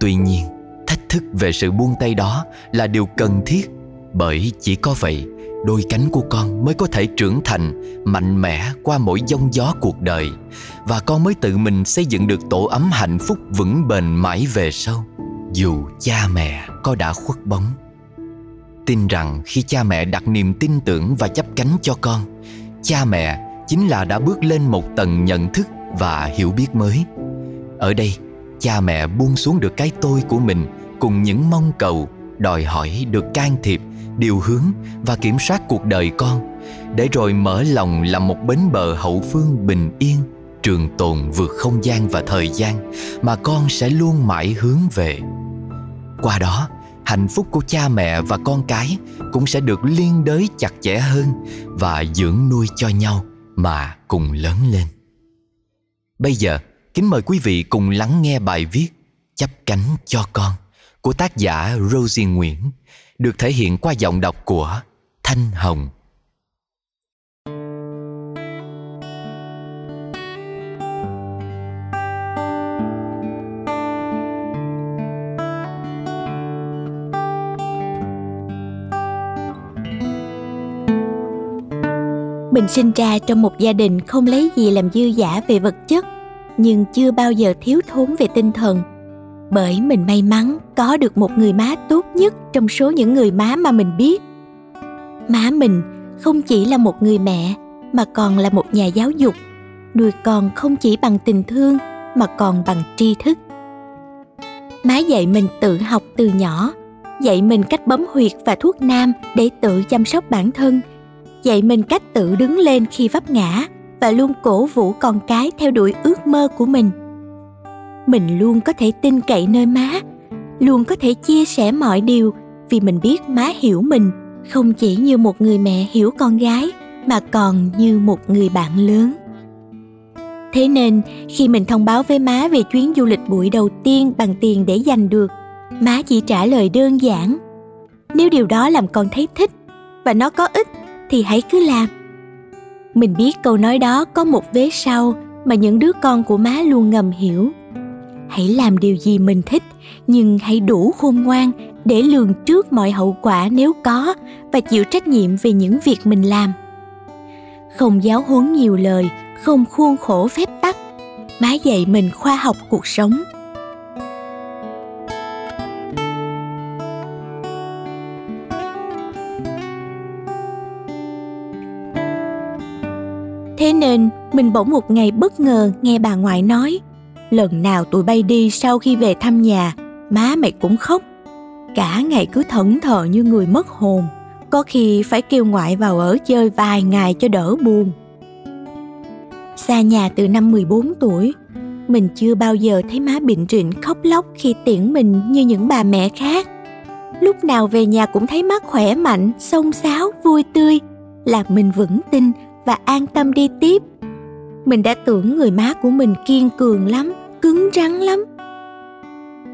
Tuy nhiên, thách thức về sự buông tay đó là điều cần thiết, bởi chỉ có vậy đôi cánh của con mới có thể trưởng thành, mạnh mẽ qua mỗi giông gió cuộc đời. Và con mới tự mình xây dựng được tổ ấm hạnh phúc vững bền mãi về sau. Dù cha mẹ có đã khuất bóng, tin rằng khi cha mẹ đặt niềm tin tưởng và chấp cánh cho con, cha mẹ chính là đã bước lên một tầng nhận thức và hiểu biết mới. Ở đây, cha mẹ buông xuống được cái tôi của mình cùng những mong cầu, đòi hỏi được can thiệp điều hướng và kiểm soát cuộc đời con, để rồi mở lòng làm một bến bờ hậu phương bình yên, trường tồn vượt không gian và thời gian mà con sẽ luôn mãi hướng về. Qua đó, hạnh phúc của cha mẹ và con cái cũng sẽ được liên đới chặt chẽ hơn và dưỡng nuôi cho nhau mà cùng lớn lên. Bây giờ, kính mời quý vị cùng lắng nghe bài viết chấp cánh cho con của tác giả rosie nguyễn được thể hiện qua giọng đọc của thanh hồng Mình sinh ra trong một gia đình không lấy gì làm dư giả về vật chất, nhưng chưa bao giờ thiếu thốn về tinh thần. Bởi mình may mắn có được một người má tốt nhất trong số những người má mà mình biết. Má mình không chỉ là một người mẹ mà còn là một nhà giáo dục, nuôi con không chỉ bằng tình thương mà còn bằng tri thức. Má dạy mình tự học từ nhỏ, dạy mình cách bấm huyệt và thuốc nam để tự chăm sóc bản thân – dạy mình cách tự đứng lên khi vấp ngã và luôn cổ vũ con cái theo đuổi ước mơ của mình mình luôn có thể tin cậy nơi má, luôn có thể chia sẻ mọi điều vì mình biết má hiểu mình không chỉ như một người mẹ hiểu con gái mà còn như một người bạn lớn. Thế nên, khi mình thông báo với má về chuyến du lịch buổi đầu tiên bằng tiền để giành được, má chỉ trả lời đơn giản, nếu điều đó làm con thấy thích và nó có ích thì hãy cứ làm. Mình biết câu nói đó có một vế sau mà những đứa con của má luôn ngầm hiểu hãy làm điều gì mình thích, nhưng hãy đủ khôn ngoan để lường trước mọi hậu quả nếu có và chịu trách nhiệm về những việc mình làm. Không giáo huấn nhiều lời, không khuôn khổ phép tắc. Má dạy mình khoa học cuộc sống. Thế nên, mình bỗng một ngày bất ngờ nghe bà ngoại nói Lần nào tụi bay đi sau khi về thăm nhà Má mày cũng khóc. Cả ngày cứ thẫn thờ như người mất hồn Có khi phải kêu ngoại vào ở chơi vài ngày cho đỡ buồn. Xa nhà từ năm 14 tuổi Mình chưa bao giờ thấy má bệnh trịnh khóc lóc khi tiễn mình như những bà mẹ khác. Lúc nào về nhà cũng thấy má khỏe mạnh, xông xáo, vui tươi Làm mình vững tin và an tâm đi tiếp mình đã tưởng người má của mình kiên cường lắm, cứng rắn lắm.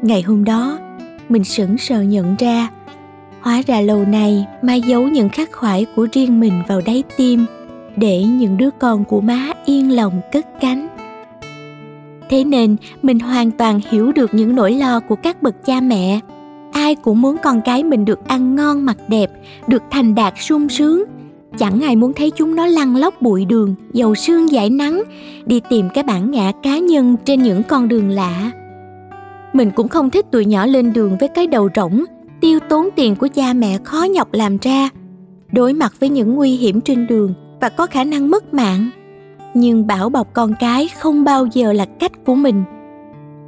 Ngày hôm đó, mình sững sờ nhận ra, hóa ra lâu nay má giấu những khắc khoải của riêng mình vào đáy tim để những đứa con của má yên lòng cất cánh. Thế nên, mình hoàn toàn hiểu được những nỗi lo của các bậc cha mẹ. Ai cũng muốn con cái mình được ăn ngon, mặc đẹp, được thành đạt sung sướng chẳng ai muốn thấy chúng nó lăn lóc bụi đường, dầu sương giải nắng, đi tìm cái bản ngã cá nhân trên những con đường lạ. Mình cũng không thích tụi nhỏ lên đường với cái đầu rỗng, tiêu tốn tiền của cha mẹ khó nhọc làm ra, đối mặt với những nguy hiểm trên đường và có khả năng mất mạng. Nhưng bảo bọc con cái không bao giờ là cách của mình.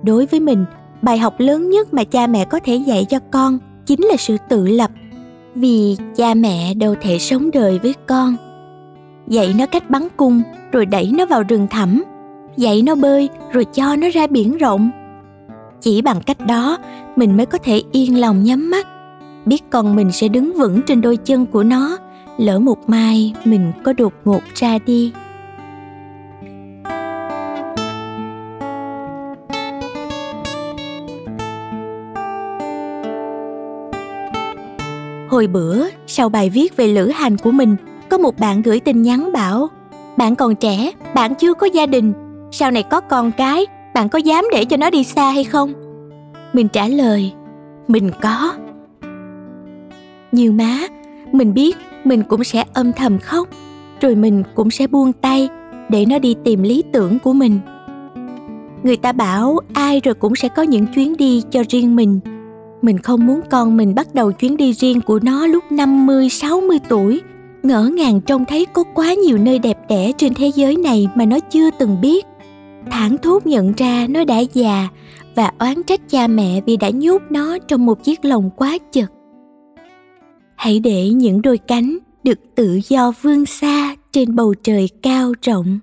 Đối với mình, bài học lớn nhất mà cha mẹ có thể dạy cho con chính là sự tự lập vì cha mẹ đâu thể sống đời với con. Dạy nó cách bắn cung, rồi đẩy nó vào rừng thẳm. Dạy nó bơi, rồi cho nó ra biển rộng. Chỉ bằng cách đó, mình mới có thể yên lòng nhắm mắt. Biết con mình sẽ đứng vững trên đôi chân của nó, lỡ một mai mình có đột ngột ra đi. Hồi bữa, sau bài viết về lữ hành của mình, có một bạn gửi tin nhắn bảo Bạn còn trẻ, bạn chưa có gia đình, sau này có con cái, bạn có dám để cho nó đi xa hay không? Mình trả lời mình có. Như má mình biết mình cũng sẽ âm thầm khóc rồi mình cũng sẽ buông tay để nó đi tìm lý tưởng của mình. Người ta bảo ai rồi cũng sẽ có những chuyến đi cho riêng mình mình không muốn con mình bắt đầu chuyến đi riêng của nó lúc 50, 60 tuổi. Ngỡ ngàng trông thấy có quá nhiều nơi đẹp đẽ trên thế giới này mà nó chưa từng biết. Thẳng thốt nhận ra nó đã già và oán trách cha mẹ vì đã nhốt nó trong một chiếc lồng quá chật. Hãy để những đôi cánh được tự do vươn xa trên bầu trời cao rộng.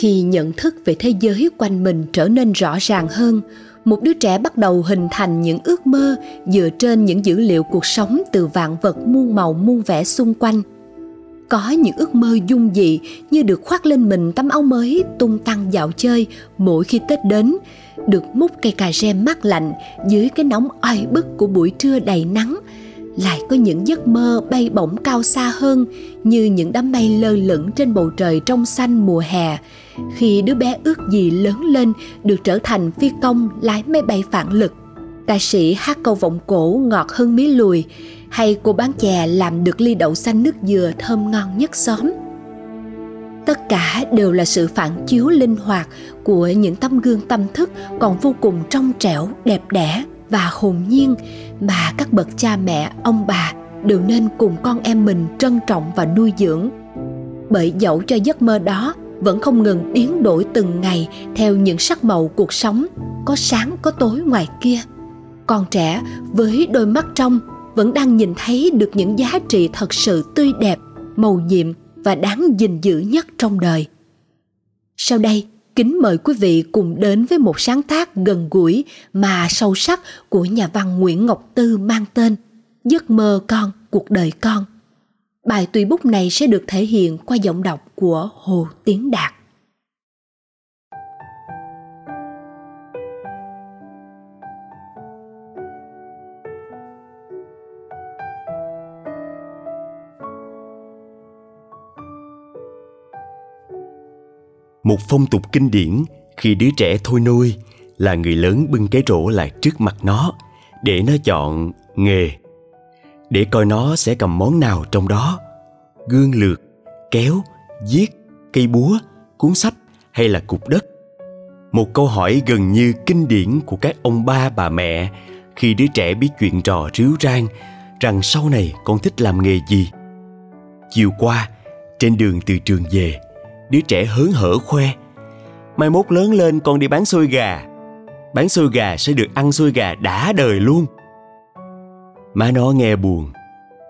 Khi nhận thức về thế giới quanh mình trở nên rõ ràng hơn, một đứa trẻ bắt đầu hình thành những ước mơ dựa trên những dữ liệu cuộc sống từ vạn vật muôn màu muôn vẻ xung quanh. Có những ước mơ dung dị như được khoác lên mình tấm áo mới tung tăng dạo chơi mỗi khi tết đến, được múc cây cà rem mát lạnh dưới cái nóng oi bức của buổi trưa đầy nắng lại có những giấc mơ bay bổng cao xa hơn như những đám mây lơ lửng trên bầu trời trong xanh mùa hè. Khi đứa bé ước gì lớn lên được trở thành phi công lái máy bay phản lực, ca sĩ hát câu vọng cổ ngọt hơn mía lùi hay cô bán chè làm được ly đậu xanh nước dừa thơm ngon nhất xóm. Tất cả đều là sự phản chiếu linh hoạt của những tấm gương tâm thức còn vô cùng trong trẻo, đẹp đẽ và hồn nhiên mà các bậc cha mẹ, ông bà đều nên cùng con em mình trân trọng và nuôi dưỡng. Bởi dẫu cho giấc mơ đó vẫn không ngừng biến đổi từng ngày theo những sắc màu cuộc sống, có sáng, có tối ngoài kia. Con trẻ với đôi mắt trong vẫn đang nhìn thấy được những giá trị thật sự tươi đẹp, màu nhiệm và đáng gìn giữ nhất trong đời. Sau đây kính mời quý vị cùng đến với một sáng tác gần gũi mà sâu sắc của nhà văn nguyễn ngọc tư mang tên giấc mơ con, cuộc đời con. Bài tùy bút này sẽ được thể hiện qua giọng đọc của hồ tiến đạt. Một phong tục kinh điển khi đứa trẻ thôi nuôi là người lớn bưng cái rổ lại trước mặt nó để nó chọn nghề. Để coi nó sẽ cầm món nào trong đó, gương lược, kéo, viết, cây búa, cuốn sách hay là cục đất. Một câu hỏi gần như kinh điển của các ông ba, bà mẹ khi đứa trẻ biết chuyện trò ríu rang rằng sau này con thích làm nghề gì. Chiều qua, trên đường từ trường về đứa trẻ hớn hở khoe. Mai mốt lớn lên con đi bán xôi gà. Bán xôi gà sẽ được ăn xôi gà đã đời luôn. Má nó nghe buồn.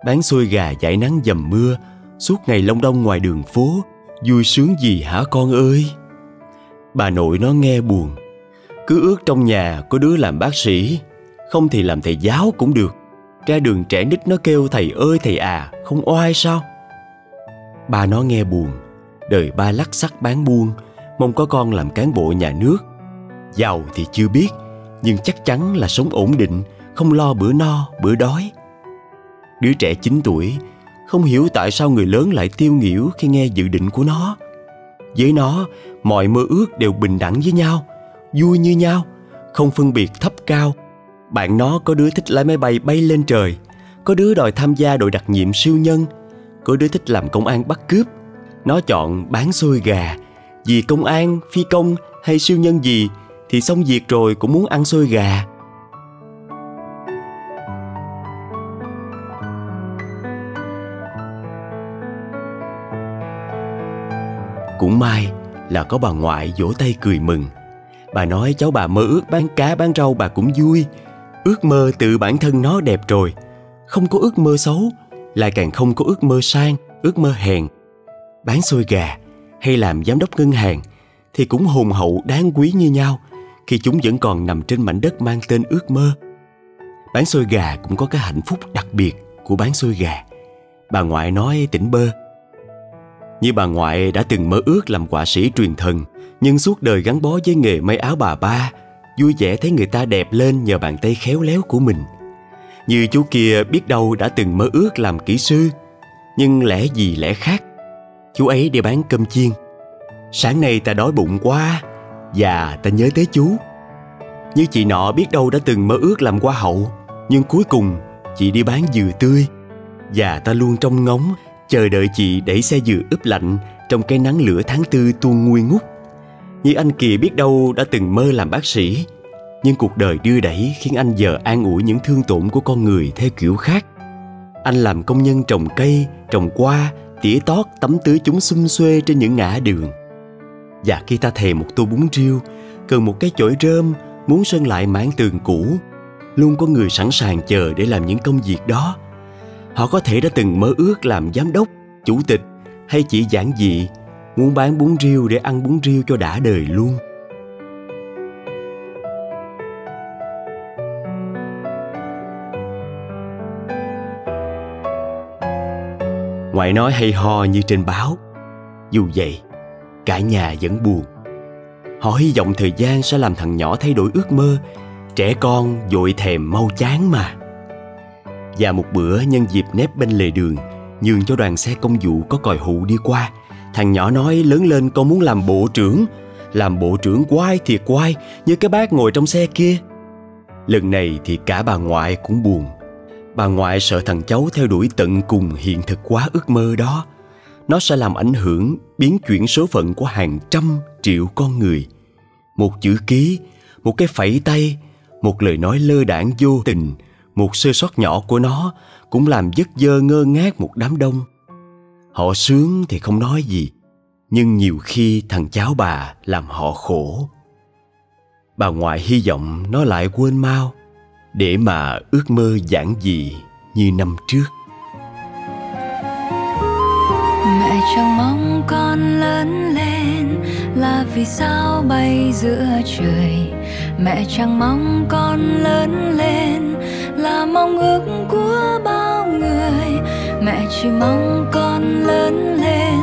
Bán xôi gà dải nắng dầm mưa, suốt ngày long đong ngoài đường phố, vui sướng gì hả con ơi? Bà nội nó nghe buồn. Cứ ước trong nhà có đứa làm bác sĩ, không thì làm thầy giáo cũng được. Ra đường trẻ nít nó kêu thầy ơi thầy à không oai sao? Bà nó nghe buồn đời ba lắc sắt bán buôn, mong có con làm cán bộ nhà nước. Giàu thì chưa biết, nhưng chắc chắn là sống ổn định, không lo bữa no, bữa đói. Đứa trẻ 9 tuổi, không hiểu tại sao người lớn lại tiêu nghỉu khi nghe dự định của nó. Với nó, mọi mơ ước đều bình đẳng với nhau, vui như nhau, không phân biệt thấp cao. Bạn nó có đứa thích lái máy bay bay lên trời, có đứa đòi tham gia đội đặc nhiệm siêu nhân, có đứa thích làm công an bắt cướp nó chọn bán xôi gà. Vì công an, phi công hay siêu nhân gì thì xong việc rồi cũng muốn ăn xôi gà. Cũng may là có bà ngoại vỗ tay cười mừng. Bà nói cháu bà mơ ước bán cá, bán rau bà cũng vui. Ước mơ tự bản thân nó đẹp rồi. Không có ước mơ xấu, lại càng không có ước mơ sang, ước mơ hèn bán xôi gà hay làm giám đốc ngân hàng thì cũng hùng hậu đáng quý như nhau khi chúng vẫn còn nằm trên mảnh đất mang tên ước mơ. Bán xôi gà cũng có cái hạnh phúc đặc biệt của bán xôi gà. Bà ngoại nói tỉnh bơ, như bà ngoại đã từng mơ ước làm họa sĩ truyền thần, nhưng suốt đời gắn bó với nghề may áo bà ba, vui vẻ thấy người ta đẹp lên nhờ bàn tay khéo léo của mình. Như chú kia biết đâu đã từng mơ ước làm kỹ sư, nhưng lẽ gì lẽ khác? Chú ấy đi bán cơm chiên. Sáng nay ta đói bụng quá và ta nhớ tới chú. Như chị nọ biết đâu đã từng mơ ước làm hoa hậu nhưng cuối cùng chị đi bán dừa tươi. Và ta luôn trông ngóng chờ đợi chị đẩy xe dừa ướp lạnh trong cái nắng lửa tháng tư tuôn nguôi ngút. Như anh Kỳ biết đâu đã từng mơ làm bác sĩ Nhưng cuộc đời đưa đẩy khiến anh giờ an ủi những thương tổn của con người theo kiểu khác. Anh làm công nhân trồng cây, trồng hoa, tỉa tót tắm tưới chúng xum xuê trên những ngã đường. Và khi ta thèm một tô bún riêu, cần một cái chổi rơm, muốn sơn lại mảng tường cũ Luôn có người sẵn sàng chờ để làm những công việc đó. Họ có thể đã từng mơ ước làm giám đốc, chủ tịch hay chỉ giản dị muốn bán bún riêu để ăn bún riêu cho đã đời luôn. Ngoại nói hay ho như trên báo, dù vậy, cả nhà vẫn buồn. Họ hy vọng thời gian sẽ làm thằng nhỏ thay đổi ước mơ, trẻ con dội thèm mau chán mà. Và một bữa, nhân dịp nép bên lề đường, nhường cho đoàn xe công vụ có còi hụ đi qua. Thằng nhỏ nói lớn lên con muốn làm bộ trưởng. Làm bộ trưởng quay thiệt quay Như cái bác ngồi trong xe kia. Lần này thì cả bà ngoại cũng buồn. Bà ngoại sợ thằng cháu theo đuổi tận cùng hiện thực quá ước mơ đó. Nó sẽ làm ảnh hưởng biến chuyển số phận của hàng trăm triệu con người. Một chữ ký, một cái phẩy tay Một lời nói lơ đảng vô tình Một sơ sót nhỏ của nó Cũng làm dứt dơ ngơ ngác một đám đông. Họ sướng thì không nói gì Nhưng nhiều khi thằng cháu bà làm họ khổ. Bà ngoại hy vọng nó lại quên mau. Để mà ước mơ giản dị như năm trước. Mẹ chẳng mong con lớn lên Là vì sao bay giữa trời. Mẹ chẳng mong con lớn lên Là mong ước của bao người. Mẹ chỉ mong con lớn lên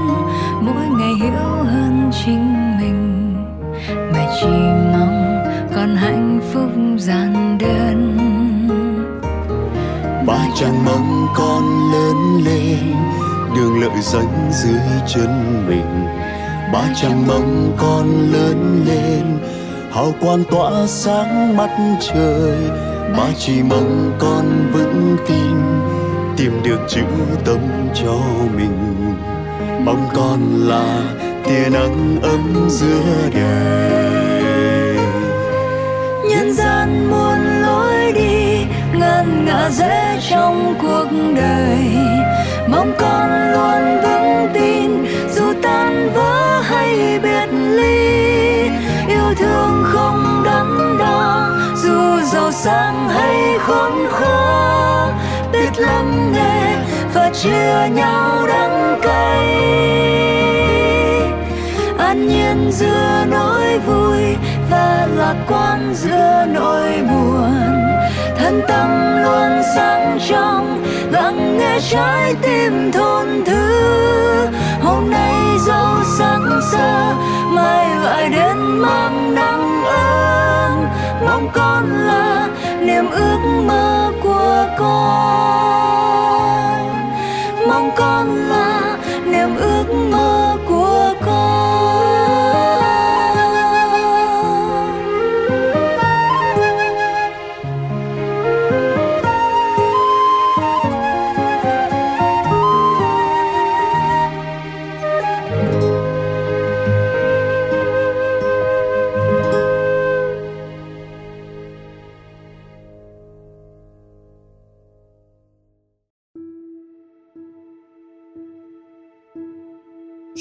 mỗi ngày hiểu hơn chính mình. Mẹ chỉ mong hạnh phúc giản đơn. Ba chẳng mong con lớn lên, đường lợi danh dưới chân mình. Ba chẳng mong con lớn lên, hào quang tỏa sáng mắt trời. Ba chỉ mong con vững tin, tìm được chữ tâm cho mình. Mong con là tia nắng ấm giữa đời nhân muôn lối đi, ngăn ngã dễ trong cuộc đời. Mong con luôn vững tin, dù tan vỡ hay biệt ly. Yêu thương không đắn đo, dù giàu sang hay khốn khó. Biết lắng nghe và chia nhau đắng cay. An nhiên giữa nỗi vui và lạc quan giữa nỗi buồn. Thân tâm luôn sáng trong lắng nghe trái tim thôn thứ hôm nay dẫu sáng phương xa mai lại đến mang nắng ấm. Mong con là niềm ước mơ của con. Mong con là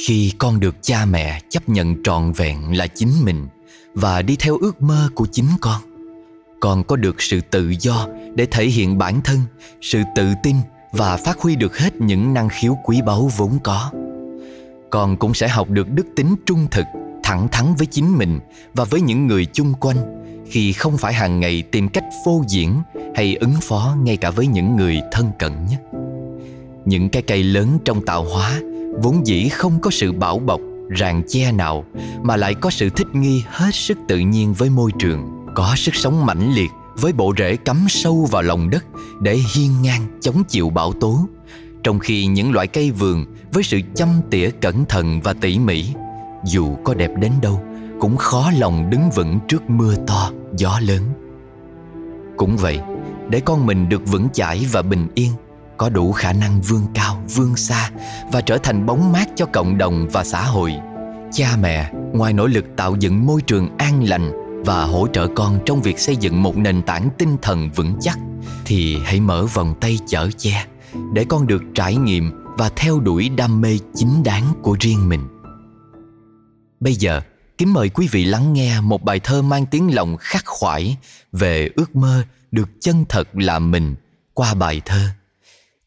khi con được cha mẹ chấp nhận trọn vẹn là chính mình và đi theo ước mơ của chính con. Con có được sự tự do để thể hiện bản thân, sự tự tin và phát huy được hết những năng khiếu quý báu vốn có. Con cũng sẽ học được đức tính trung thực, thẳng thắn với chính mình và với những người chung quanh khi không phải hàng ngày tìm cách phô diễn hay ứng phó ngay cả với những người thân cận nhất những cái cây lớn trong tạo hóa vốn dĩ không có sự bảo bọc, ràng che nào, mà lại có sự thích nghi hết sức tự nhiên với môi trường, có sức sống mãnh liệt với bộ rễ cắm sâu vào lòng đất để hiên ngang chống chịu bão tố. Trong khi những loại cây vườn với sự chăm tỉa cẩn thận và tỉ mỉ, dù có đẹp đến đâu, cũng khó lòng đứng vững trước mưa to, gió lớn. Cũng vậy, để con mình được vững chãi và bình yên có đủ khả năng vươn cao, vươn xa và trở thành bóng mát cho cộng đồng và xã hội. Cha mẹ, ngoài nỗ lực tạo dựng môi trường an lành và hỗ trợ con trong việc xây dựng một nền tảng tinh thần vững chắc, thì hãy mở vòng tay chở che để con được trải nghiệm và theo đuổi đam mê chính đáng của riêng mình. Bây giờ, kính mời quý vị lắng nghe một bài thơ mang tiếng lòng khắc khoải về ước mơ được chân thật là mình qua bài thơ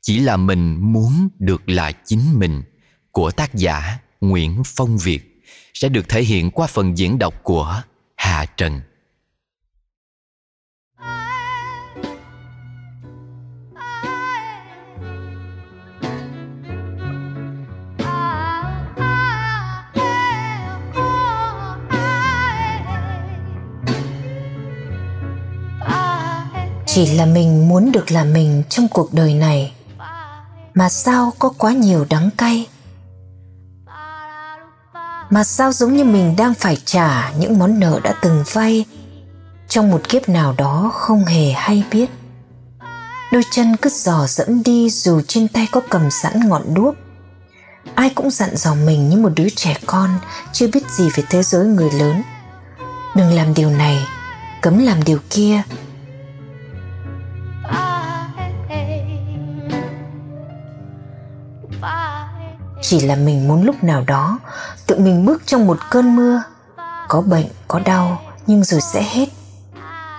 chỉ là mình muốn được là chính mình của tác giả Nguyễn Phong Việt sẽ được thể hiện qua phần diễn đọc của Hà Trần. chỉ là mình muốn được là mình trong cuộc đời này mà sao có quá nhiều đắng cay? Mà sao giống như mình đang phải trả những món nợ đã từng vay trong một kiếp nào đó không hề hay biết? Đôi chân cứ dò dẫm đi dù trên tay có cầm sẵn ngọn đuốc. Ai cũng dặn dò mình như một đứa trẻ con chưa biết gì về thế giới người lớn. Đừng làm điều này, cấm làm điều kia. Chỉ là mình muốn lúc nào đó, tự mình bước trong một cơn mưa. Có bệnh, có đau, nhưng rồi sẽ hết.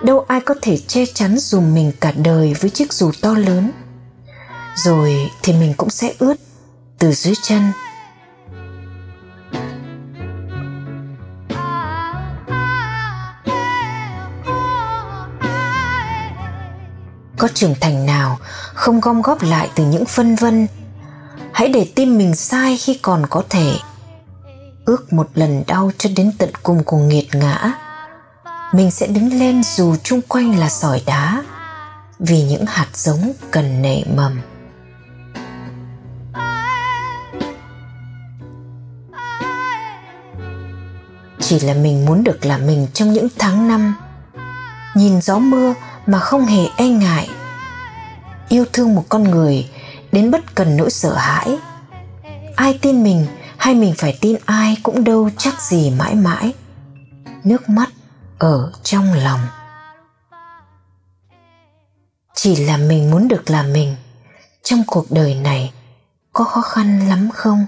Đâu ai có thể che chắn dùm mình cả đời với chiếc dù to lớn. Rồi thì mình cũng sẽ ướt từ dưới chân. Có trưởng thành nào không gom góp lại từ những phân vân hãy để tim mình sai khi còn có thể. Ước một lần đau cho đến tận cùng của nghiệt ngã. Mình sẽ đứng lên dù chung quanh là sỏi đá, vì những hạt giống cần nảy mầm. Chỉ là mình muốn được là mình trong những tháng năm. Nhìn gió mưa mà không hề e ngại. Yêu thương một con người đến bất cần nỗi sợ hãi. Ai tin mình hay mình phải tin ai cũng đâu chắc gì mãi mãi. Nước mắt ở trong lòng. Chỉ là mình muốn được là mình. Trong cuộc đời này có khó khăn lắm không?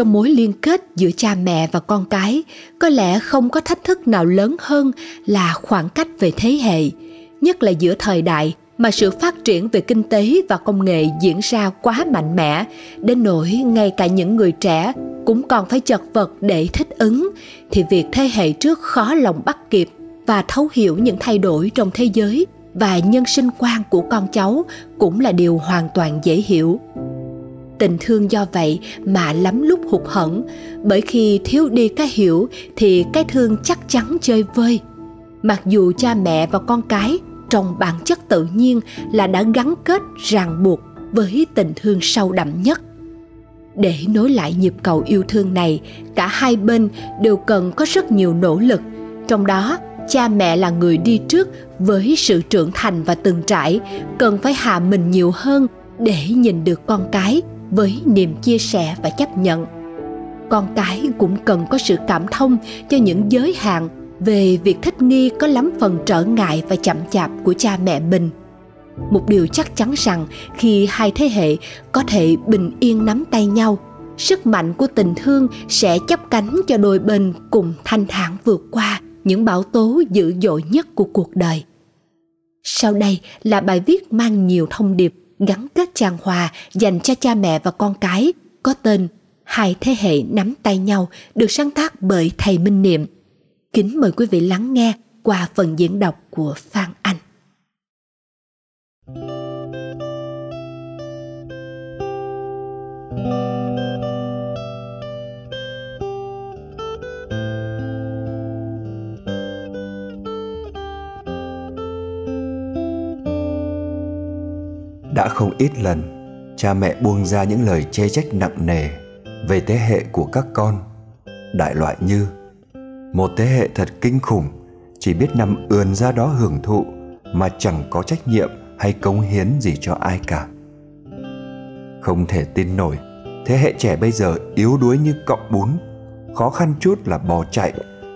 Trong mối liên kết giữa cha mẹ và con cái, có lẽ không có thách thức nào lớn hơn là khoảng cách về thế hệ, nhất là giữa thời đại mà sự phát triển về kinh tế và công nghệ diễn ra quá mạnh mẽ, đến nỗi ngay cả những người trẻ cũng còn phải chật vật để thích ứng, thì việc thế hệ trước khó lòng bắt kịp và thấu hiểu những thay đổi trong thế giới và nhân sinh quan của con cháu cũng là điều hoàn toàn dễ hiểu tình thương do vậy mà lắm lúc hụt hẫng. Bởi khi thiếu đi cái hiểu thì cái thương chắc chắn chơi vơi. Mặc dù cha mẹ và con cái trong bản chất tự nhiên là đã gắn kết ràng buộc với tình thương sâu đậm nhất. Để nối lại nhịp cầu yêu thương này, cả hai bên đều cần có rất nhiều nỗ lực. Trong đó, cha mẹ là người đi trước với sự trưởng thành và từng trải, cần phải hạ mình nhiều hơn để nhìn được con cái với niềm chia sẻ và chấp nhận. Con cái cũng cần có sự cảm thông cho những giới hạn về việc thích nghi có lắm phần trở ngại và chậm chạp của cha mẹ mình. Một điều chắc chắn rằng khi hai thế hệ có thể bình yên nắm tay nhau, sức mạnh của tình thương sẽ chấp cánh cho đôi bên cùng thanh thản vượt qua những bão tố dữ dội nhất của cuộc đời. Sau đây là bài viết mang nhiều thông điệp gắn kết tràn hòa dành cho cha mẹ và con cái, có tên Hai thế hệ nắm tay nhau, được sáng tác bởi thầy Minh Niệm. Kính mời quý vị lắng nghe qua phần diễn đọc của Phan đã không ít lần cha mẹ buông ra những lời chê trách nặng nề về thế hệ của các con. Đại loại như, một thế hệ thật kinh khủng, chỉ biết nằm ườn ra đó hưởng thụ mà chẳng có trách nhiệm hay cống hiến gì cho ai cả. Không thể tin nổi, thế hệ trẻ bây giờ yếu đuối như cọng bún, khó khăn chút là bỏ chạy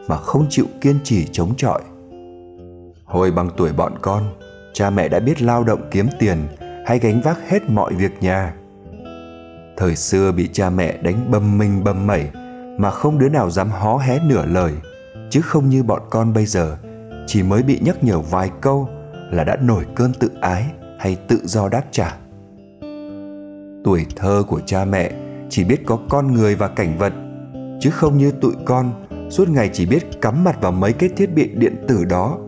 mà không chịu kiên trì chống chọi. Hồi bằng tuổi bọn con, cha mẹ đã biết lao động kiếm tiền hay gánh vác hết mọi việc nhà. Thời xưa bị cha mẹ đánh bầm mình bầm mẩy, mà không đứa nào dám hó hé nửa lời. Chứ không như bọn con bây giờ, chỉ mới bị nhắc nhở vài câu là đã nổi cơn tự ái hay tự do đáp trả. Tuổi thơ của cha mẹ chỉ biết có con người và cảnh vật, chứ không như tụi con suốt ngày chỉ biết cắm mặt vào mấy cái thiết bị điện tử đó,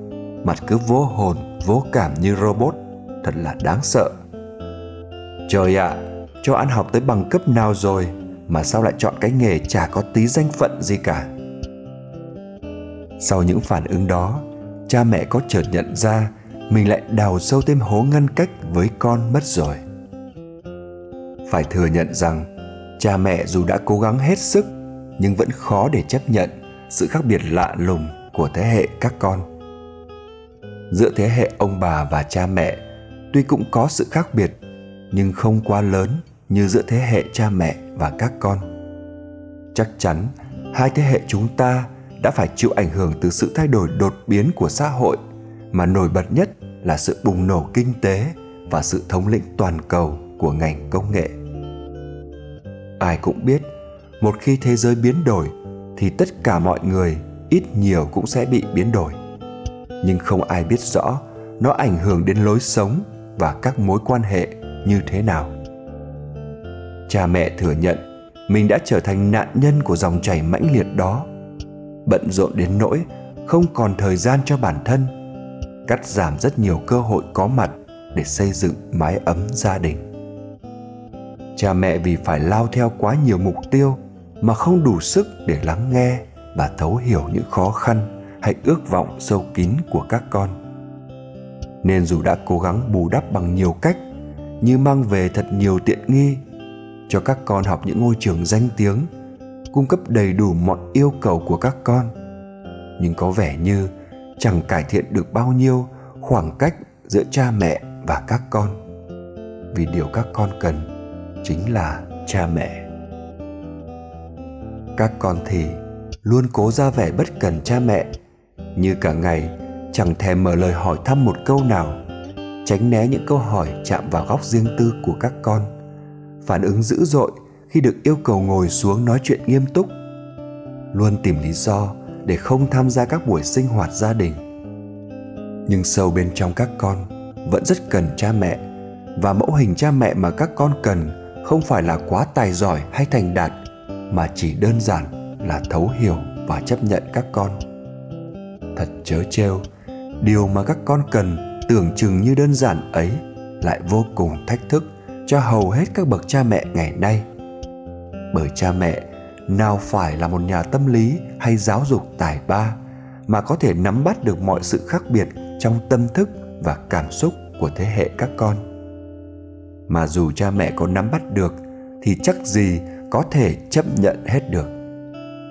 mặt cứ vô hồn, vô cảm như robot. Thật là đáng sợ trời ạ à, cho ăn học tới bằng cấp nào rồi mà sao lại chọn cái nghề chả có tí danh phận gì cả? Sau những phản ứng đó cha mẹ có chợt nhận ra mình lại đào sâu thêm hố ngăn cách với con mất rồi. Phải thừa nhận rằng cha mẹ dù đã cố gắng hết sức nhưng vẫn khó để chấp nhận sự khác biệt lạ lùng của thế hệ các con. Giữa thế hệ ông bà và cha mẹ tuy cũng có sự khác biệt nhưng không quá lớn như giữa thế hệ cha mẹ và các con. Chắc chắn, hai thế hệ chúng ta đã phải chịu ảnh hưởng từ sự thay đổi đột biến của xã hội, mà nổi bật nhất là sự bùng nổ kinh tế và sự thống lĩnh toàn cầu của ngành công nghệ. Ai cũng biết, một khi thế giới biến đổi, thì tất cả mọi người ít nhiều cũng sẽ bị biến đổi. Nhưng không ai biết rõ nó ảnh hưởng đến lối sống và các mối quan hệ như thế nào? Cha mẹ thừa nhận mình đã trở thành nạn nhân của dòng chảy mãnh liệt đó. Bận rộn đến nỗi không còn thời gian cho bản thân, cắt giảm rất nhiều cơ hội có mặt để xây dựng mái ấm gia đình. Cha mẹ vì phải lao theo quá nhiều mục tiêu mà không đủ sức để lắng nghe và thấu hiểu những khó khăn hay ước vọng sâu kín của các con. Nên dù đã cố gắng bù đắp bằng nhiều cách như mang về thật nhiều tiện nghi cho các con học những ngôi trường danh tiếng, cung cấp đầy đủ mọi yêu cầu của các con. Nhưng có vẻ như chẳng cải thiện được bao nhiêu khoảng cách giữa cha mẹ và các con. Vì điều các con cần chính là cha mẹ. Các con thì luôn cố ra vẻ bất cần cha mẹ, như cả ngày chẳng thèm mở lời hỏi thăm một câu nào tránh né những câu hỏi chạm vào góc riêng tư của các con. Phản ứng dữ dội khi được yêu cầu ngồi xuống nói chuyện nghiêm túc. Luôn tìm lý do để không tham gia các buổi sinh hoạt gia đình. Nhưng sâu bên trong các con vẫn rất cần cha mẹ. Và mẫu hình cha mẹ mà các con cần không phải là quá tài giỏi hay thành đạt, mà chỉ đơn giản là thấu hiểu và chấp nhận các con. Thật chớ trêu, điều mà các con cần tưởng chừng như đơn giản ấy lại vô cùng thách thức cho hầu hết các bậc cha mẹ ngày nay. Bởi cha mẹ, nào phải là một nhà tâm lý hay giáo dục tài ba mà có thể nắm bắt được mọi sự khác biệt trong tâm thức và cảm xúc của thế hệ các con. Mà dù cha mẹ có nắm bắt được thì chắc gì có thể chấp nhận hết được.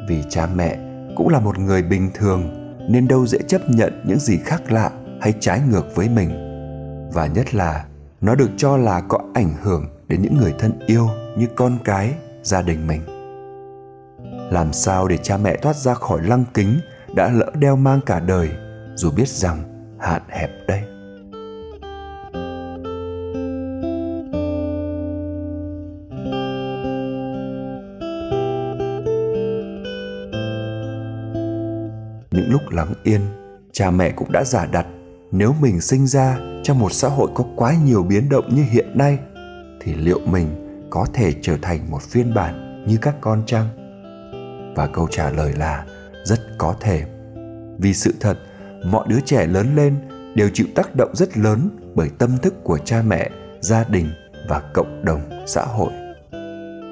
Vì cha mẹ cũng là một người bình thường nên đâu dễ chấp nhận những gì khác lạ hay trái ngược với mình. Và nhất là, nó được cho là có ảnh hưởng đến những người thân yêu như con cái, gia đình mình. Làm sao để cha mẹ thoát ra khỏi lăng kính đã lỡ đeo mang cả đời, dù biết rằng hạn hẹp đây? Những lúc lắng yên, cha mẹ cũng đã giả đặt nếu mình sinh ra trong một xã hội có quá nhiều biến động như hiện nay, thì liệu mình có thể trở thành một phiên bản như các con chăng? Và câu trả lời là rất có thể. Vì sự thật, mọi đứa trẻ lớn lên đều chịu tác động rất lớn bởi tâm thức của cha mẹ, gia đình và cộng đồng xã hội.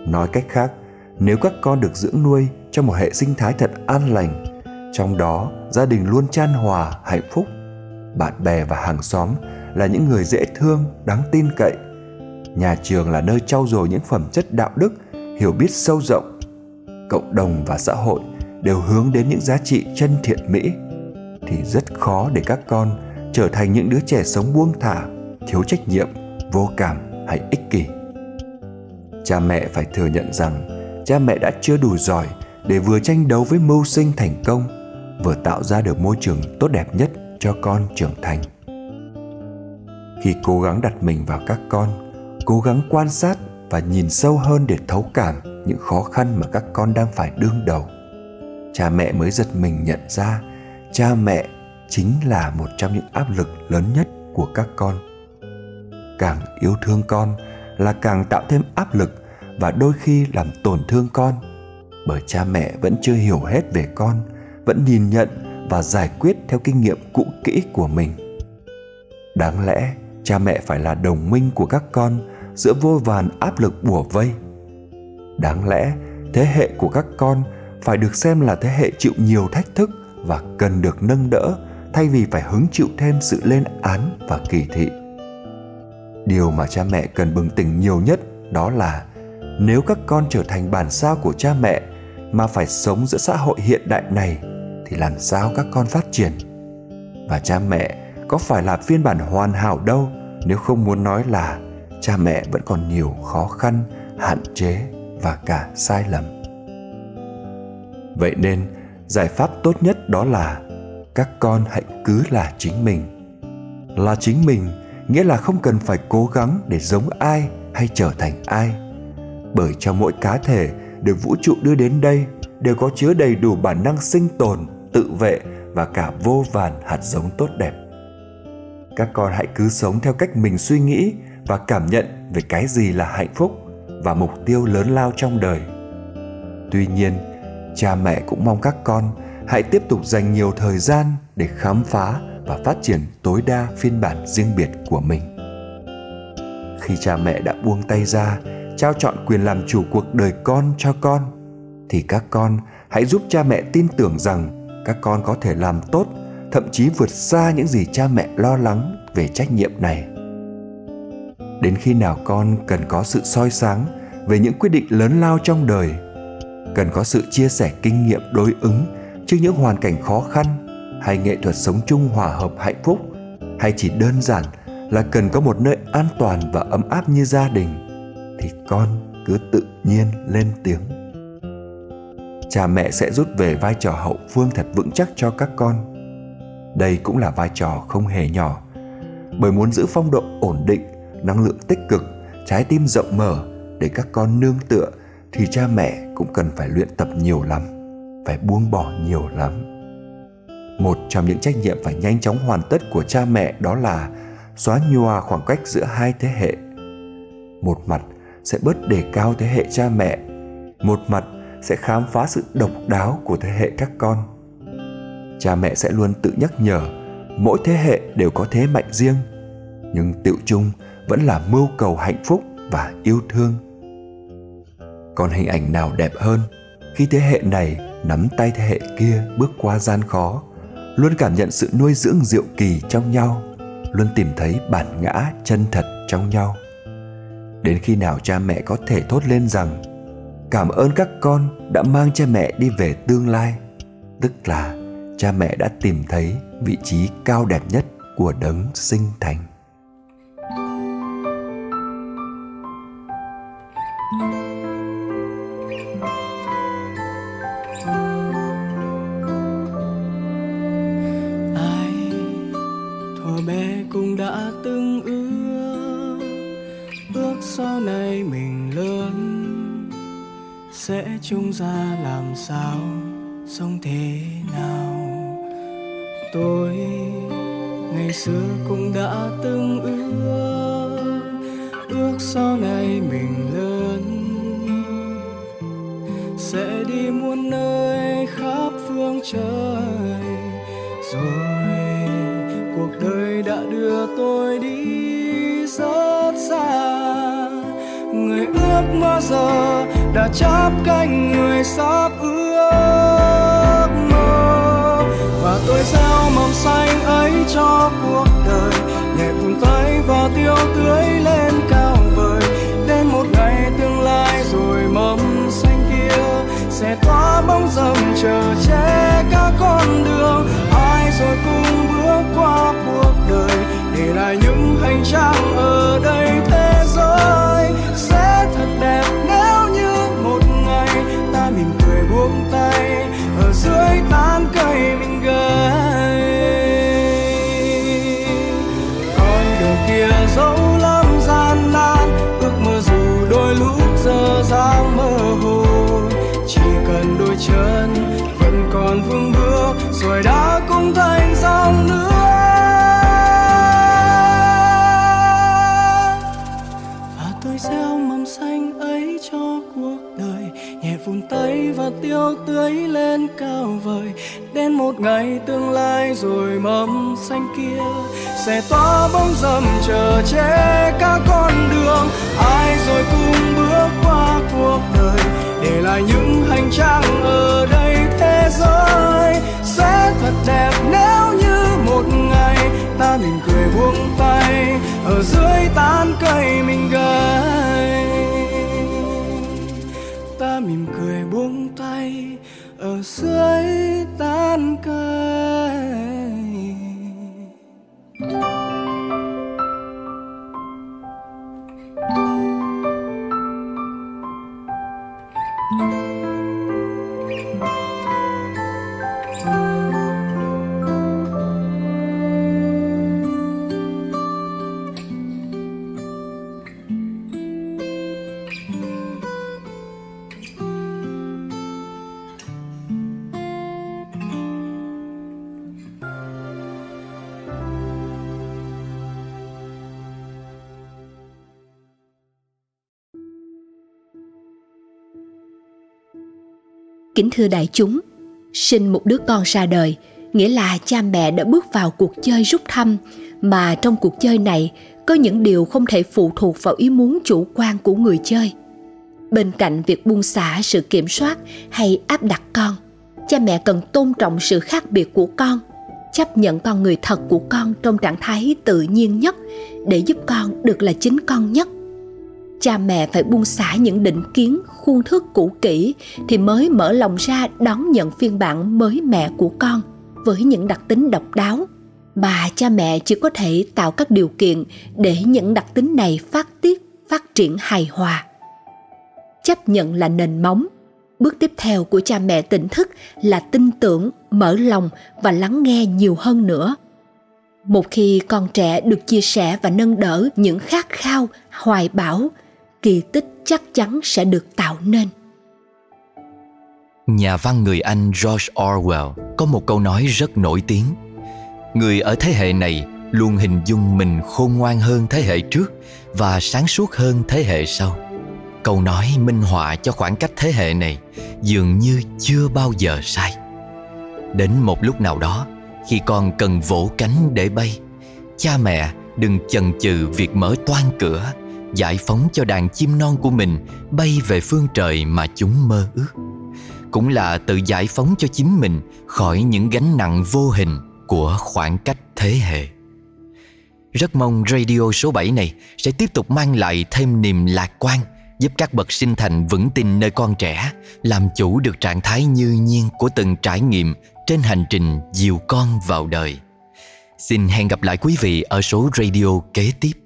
Nói cách khác, nếu các con được dưỡng nuôi trong một hệ sinh thái thật an lành, trong đó gia đình luôn chan hòa, hạnh phúc bạn bè và hàng xóm là những người dễ thương, đáng tin cậy. Nhà trường là nơi trau dồi những phẩm chất đạo đức, hiểu biết sâu rộng. Cộng đồng và xã hội đều hướng đến những giá trị chân thiện mỹ. Thì rất khó để các con trở thành những đứa trẻ sống buông thả, thiếu trách nhiệm, vô cảm hay ích kỷ. Cha mẹ phải thừa nhận rằng cha mẹ đã chưa đủ giỏi để vừa tranh đấu với mưu sinh thành công, vừa tạo ra được môi trường tốt đẹp nhất cho con trưởng thành. Khi cố gắng đặt mình vào các con, cố gắng quan sát và nhìn sâu hơn để thấu cảm những khó khăn mà các con đang phải đương đầu. Cha mẹ mới giật mình nhận ra, cha mẹ chính là một trong những áp lực lớn nhất của các con. Càng yêu thương con là càng tạo thêm áp lực và đôi khi làm tổn thương con. Bởi cha mẹ vẫn chưa hiểu hết về con, vẫn nhìn nhận và giải quyết theo kinh nghiệm cũ kỹ của mình. Đáng lẽ cha mẹ phải là đồng minh của các con giữa vô vàn áp lực bùa vây. Đáng lẽ thế hệ của các con phải được xem là thế hệ chịu nhiều thách thức và cần được nâng đỡ thay vì phải hứng chịu thêm sự lên án và kỳ thị. Điều mà cha mẹ cần bừng tỉnh nhiều nhất đó là nếu các con trở thành bản sao của cha mẹ mà phải sống giữa xã hội hiện đại này thì làm sao các con phát triển? Và cha mẹ có phải là phiên bản hoàn hảo đâu? Nếu không muốn nói là cha mẹ vẫn còn nhiều khó khăn, hạn chế và cả sai lầm. Vậy nên, giải pháp tốt nhất đó là các con hãy cứ là chính mình. Là chính mình nghĩa là không cần phải cố gắng để giống ai hay trở thành ai. Bởi cho mỗi cá thể được vũ trụ đưa đến đây đều có chứa đầy đủ bản năng sinh tồn tự vệ và cả vô vàn hạt giống tốt đẹp. Các con hãy cứ sống theo cách mình suy nghĩ và cảm nhận về cái gì là hạnh phúc và mục tiêu lớn lao trong đời. Tuy nhiên, cha mẹ cũng mong các con hãy tiếp tục dành nhiều thời gian để khám phá và phát triển tối đa phiên bản riêng biệt của mình. Khi cha mẹ đã buông tay ra, trao chọn quyền làm chủ cuộc đời con cho con, thì các con hãy giúp cha mẹ tin tưởng rằng các con có thể làm tốt, thậm chí vượt xa những gì cha mẹ lo lắng về trách nhiệm này. Đến khi nào con cần có sự soi sáng về những quyết định lớn lao trong đời, cần có sự chia sẻ kinh nghiệm đối ứng trước những hoàn cảnh khó khăn hay nghệ thuật sống chung hòa hợp hạnh phúc, hay chỉ đơn giản là cần có một nơi an toàn và ấm áp như gia đình, thì con cứ tự nhiên lên tiếng cha mẹ sẽ rút về vai trò hậu phương thật vững chắc cho các con. Đây cũng là vai trò không hề nhỏ, bởi muốn giữ phong độ ổn định, năng lượng tích cực, trái tim rộng mở để các con nương tựa thì cha mẹ cũng cần phải luyện tập nhiều lắm, phải buông bỏ nhiều lắm. Một trong những trách nhiệm phải nhanh chóng hoàn tất của cha mẹ đó là xóa nhòa khoảng cách giữa hai thế hệ. Một mặt sẽ bớt đề cao thế hệ cha mẹ, một mặt sẽ khám phá sự độc đáo của thế hệ các con. Cha mẹ sẽ luôn tự nhắc nhở, mỗi thế hệ đều có thế mạnh riêng, nhưng tựu chung vẫn là mưu cầu hạnh phúc và yêu thương. Còn hình ảnh nào đẹp hơn khi thế hệ này nắm tay thế hệ kia bước qua gian khó, luôn cảm nhận sự nuôi dưỡng diệu kỳ trong nhau, luôn tìm thấy bản ngã chân thật trong nhau? Đến khi nào cha mẹ có thể thốt lên rằng cảm ơn các con đã mang cha mẹ đi về tương lai. Tức là cha mẹ đã tìm thấy vị trí cao đẹp nhất của đấng sinh thành. Kia. Sẽ tỏa bóng râm chờ che cả con đường. Ai rồi cùng bước qua cuộc đời, để lại những hành trang ở đây thế giới. Sẽ thật đẹp nếu như một ngày ta mỉm cười buông tay, ở dưới tán cây mình gầy. Ta mỉm cười buông tay, ở dưới tán cây. Kính thưa đại chúng, sinh một đứa con ra đời nghĩa là cha mẹ đã bước vào cuộc chơi rút thăm mà trong cuộc chơi này có những điều không thể phụ thuộc vào ý muốn chủ quan của người chơi. Bên cạnh việc buông xả sự kiểm soát hay áp đặt con, cha mẹ cần tôn trọng sự khác biệt của con, chấp nhận con người thật của con trong trạng thái tự nhiên nhất để giúp con được là chính con nhất cha mẹ phải buông xả những định kiến, khuôn thước cũ kỹ thì mới mở lòng ra đón nhận phiên bản mới mẹ của con với những đặc tính độc đáo. Mà cha mẹ chỉ có thể tạo các điều kiện để những đặc tính này phát tiết, phát triển hài hòa. Chấp nhận là nền móng. Bước tiếp theo của cha mẹ tỉnh thức là tin tưởng, mở lòng và lắng nghe nhiều hơn nữa. Một khi con trẻ được chia sẻ và nâng đỡ những khát khao, hoài bão kỳ tích chắc chắn sẽ được tạo nên Nhà văn người Anh George Orwell có một câu nói rất nổi tiếng. Người ở thế hệ này luôn hình dung mình khôn ngoan hơn thế hệ trước và sáng suốt hơn thế hệ sau. Câu nói minh họa cho khoảng cách thế hệ này dường như chưa bao giờ sai. Đến một lúc nào đó, khi con cần vỗ cánh để bay, cha mẹ đừng chần chừ việc mở toan cửa giải phóng cho đàn chim non của mình bay về phương trời mà chúng mơ ước cũng là tự giải phóng cho chính mình khỏi những gánh nặng vô hình của khoảng cách thế hệ. Rất mong radio số 7 này sẽ tiếp tục mang lại thêm niềm lạc quan giúp các bậc sinh thành vững tin nơi con trẻ, làm chủ được trạng thái như nhiên của từng trải nghiệm trên hành trình dìu con vào đời. Xin hẹn gặp lại quý vị ở số radio kế tiếp.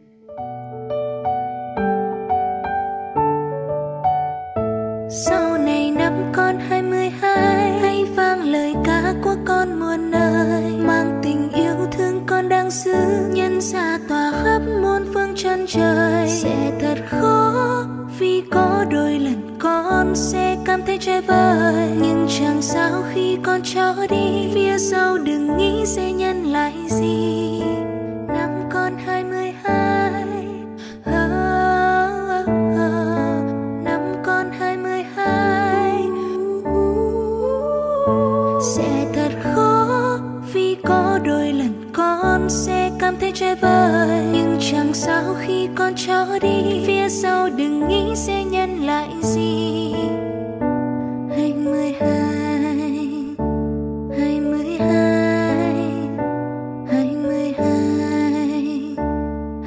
Chân trời. Sẽ thật khó vì có đôi lần con sẽ cảm thấy trái vời. Nhưng chẳng sao khi con cho đi Phía sau đừng nghĩ sẽ nhân lại gì. Năm con hai mươi hai năm con hai mươi hai. Sẽ thật khó vì có đôi lần con sẽ cảm thấy trái vời nhưng chẳng sao khi con cho đi, phía sau đừng nghĩ sẽ nhân lại gì? Hai mươi hai hai mươi hai hai mươi hai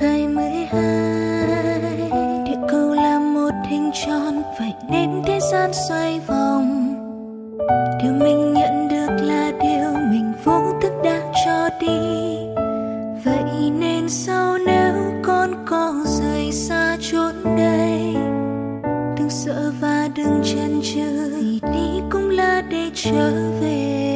hai mươi hai. Địa cầu là một hình tròn, vậy nên thế gian xoay vòng. Điều mình each other.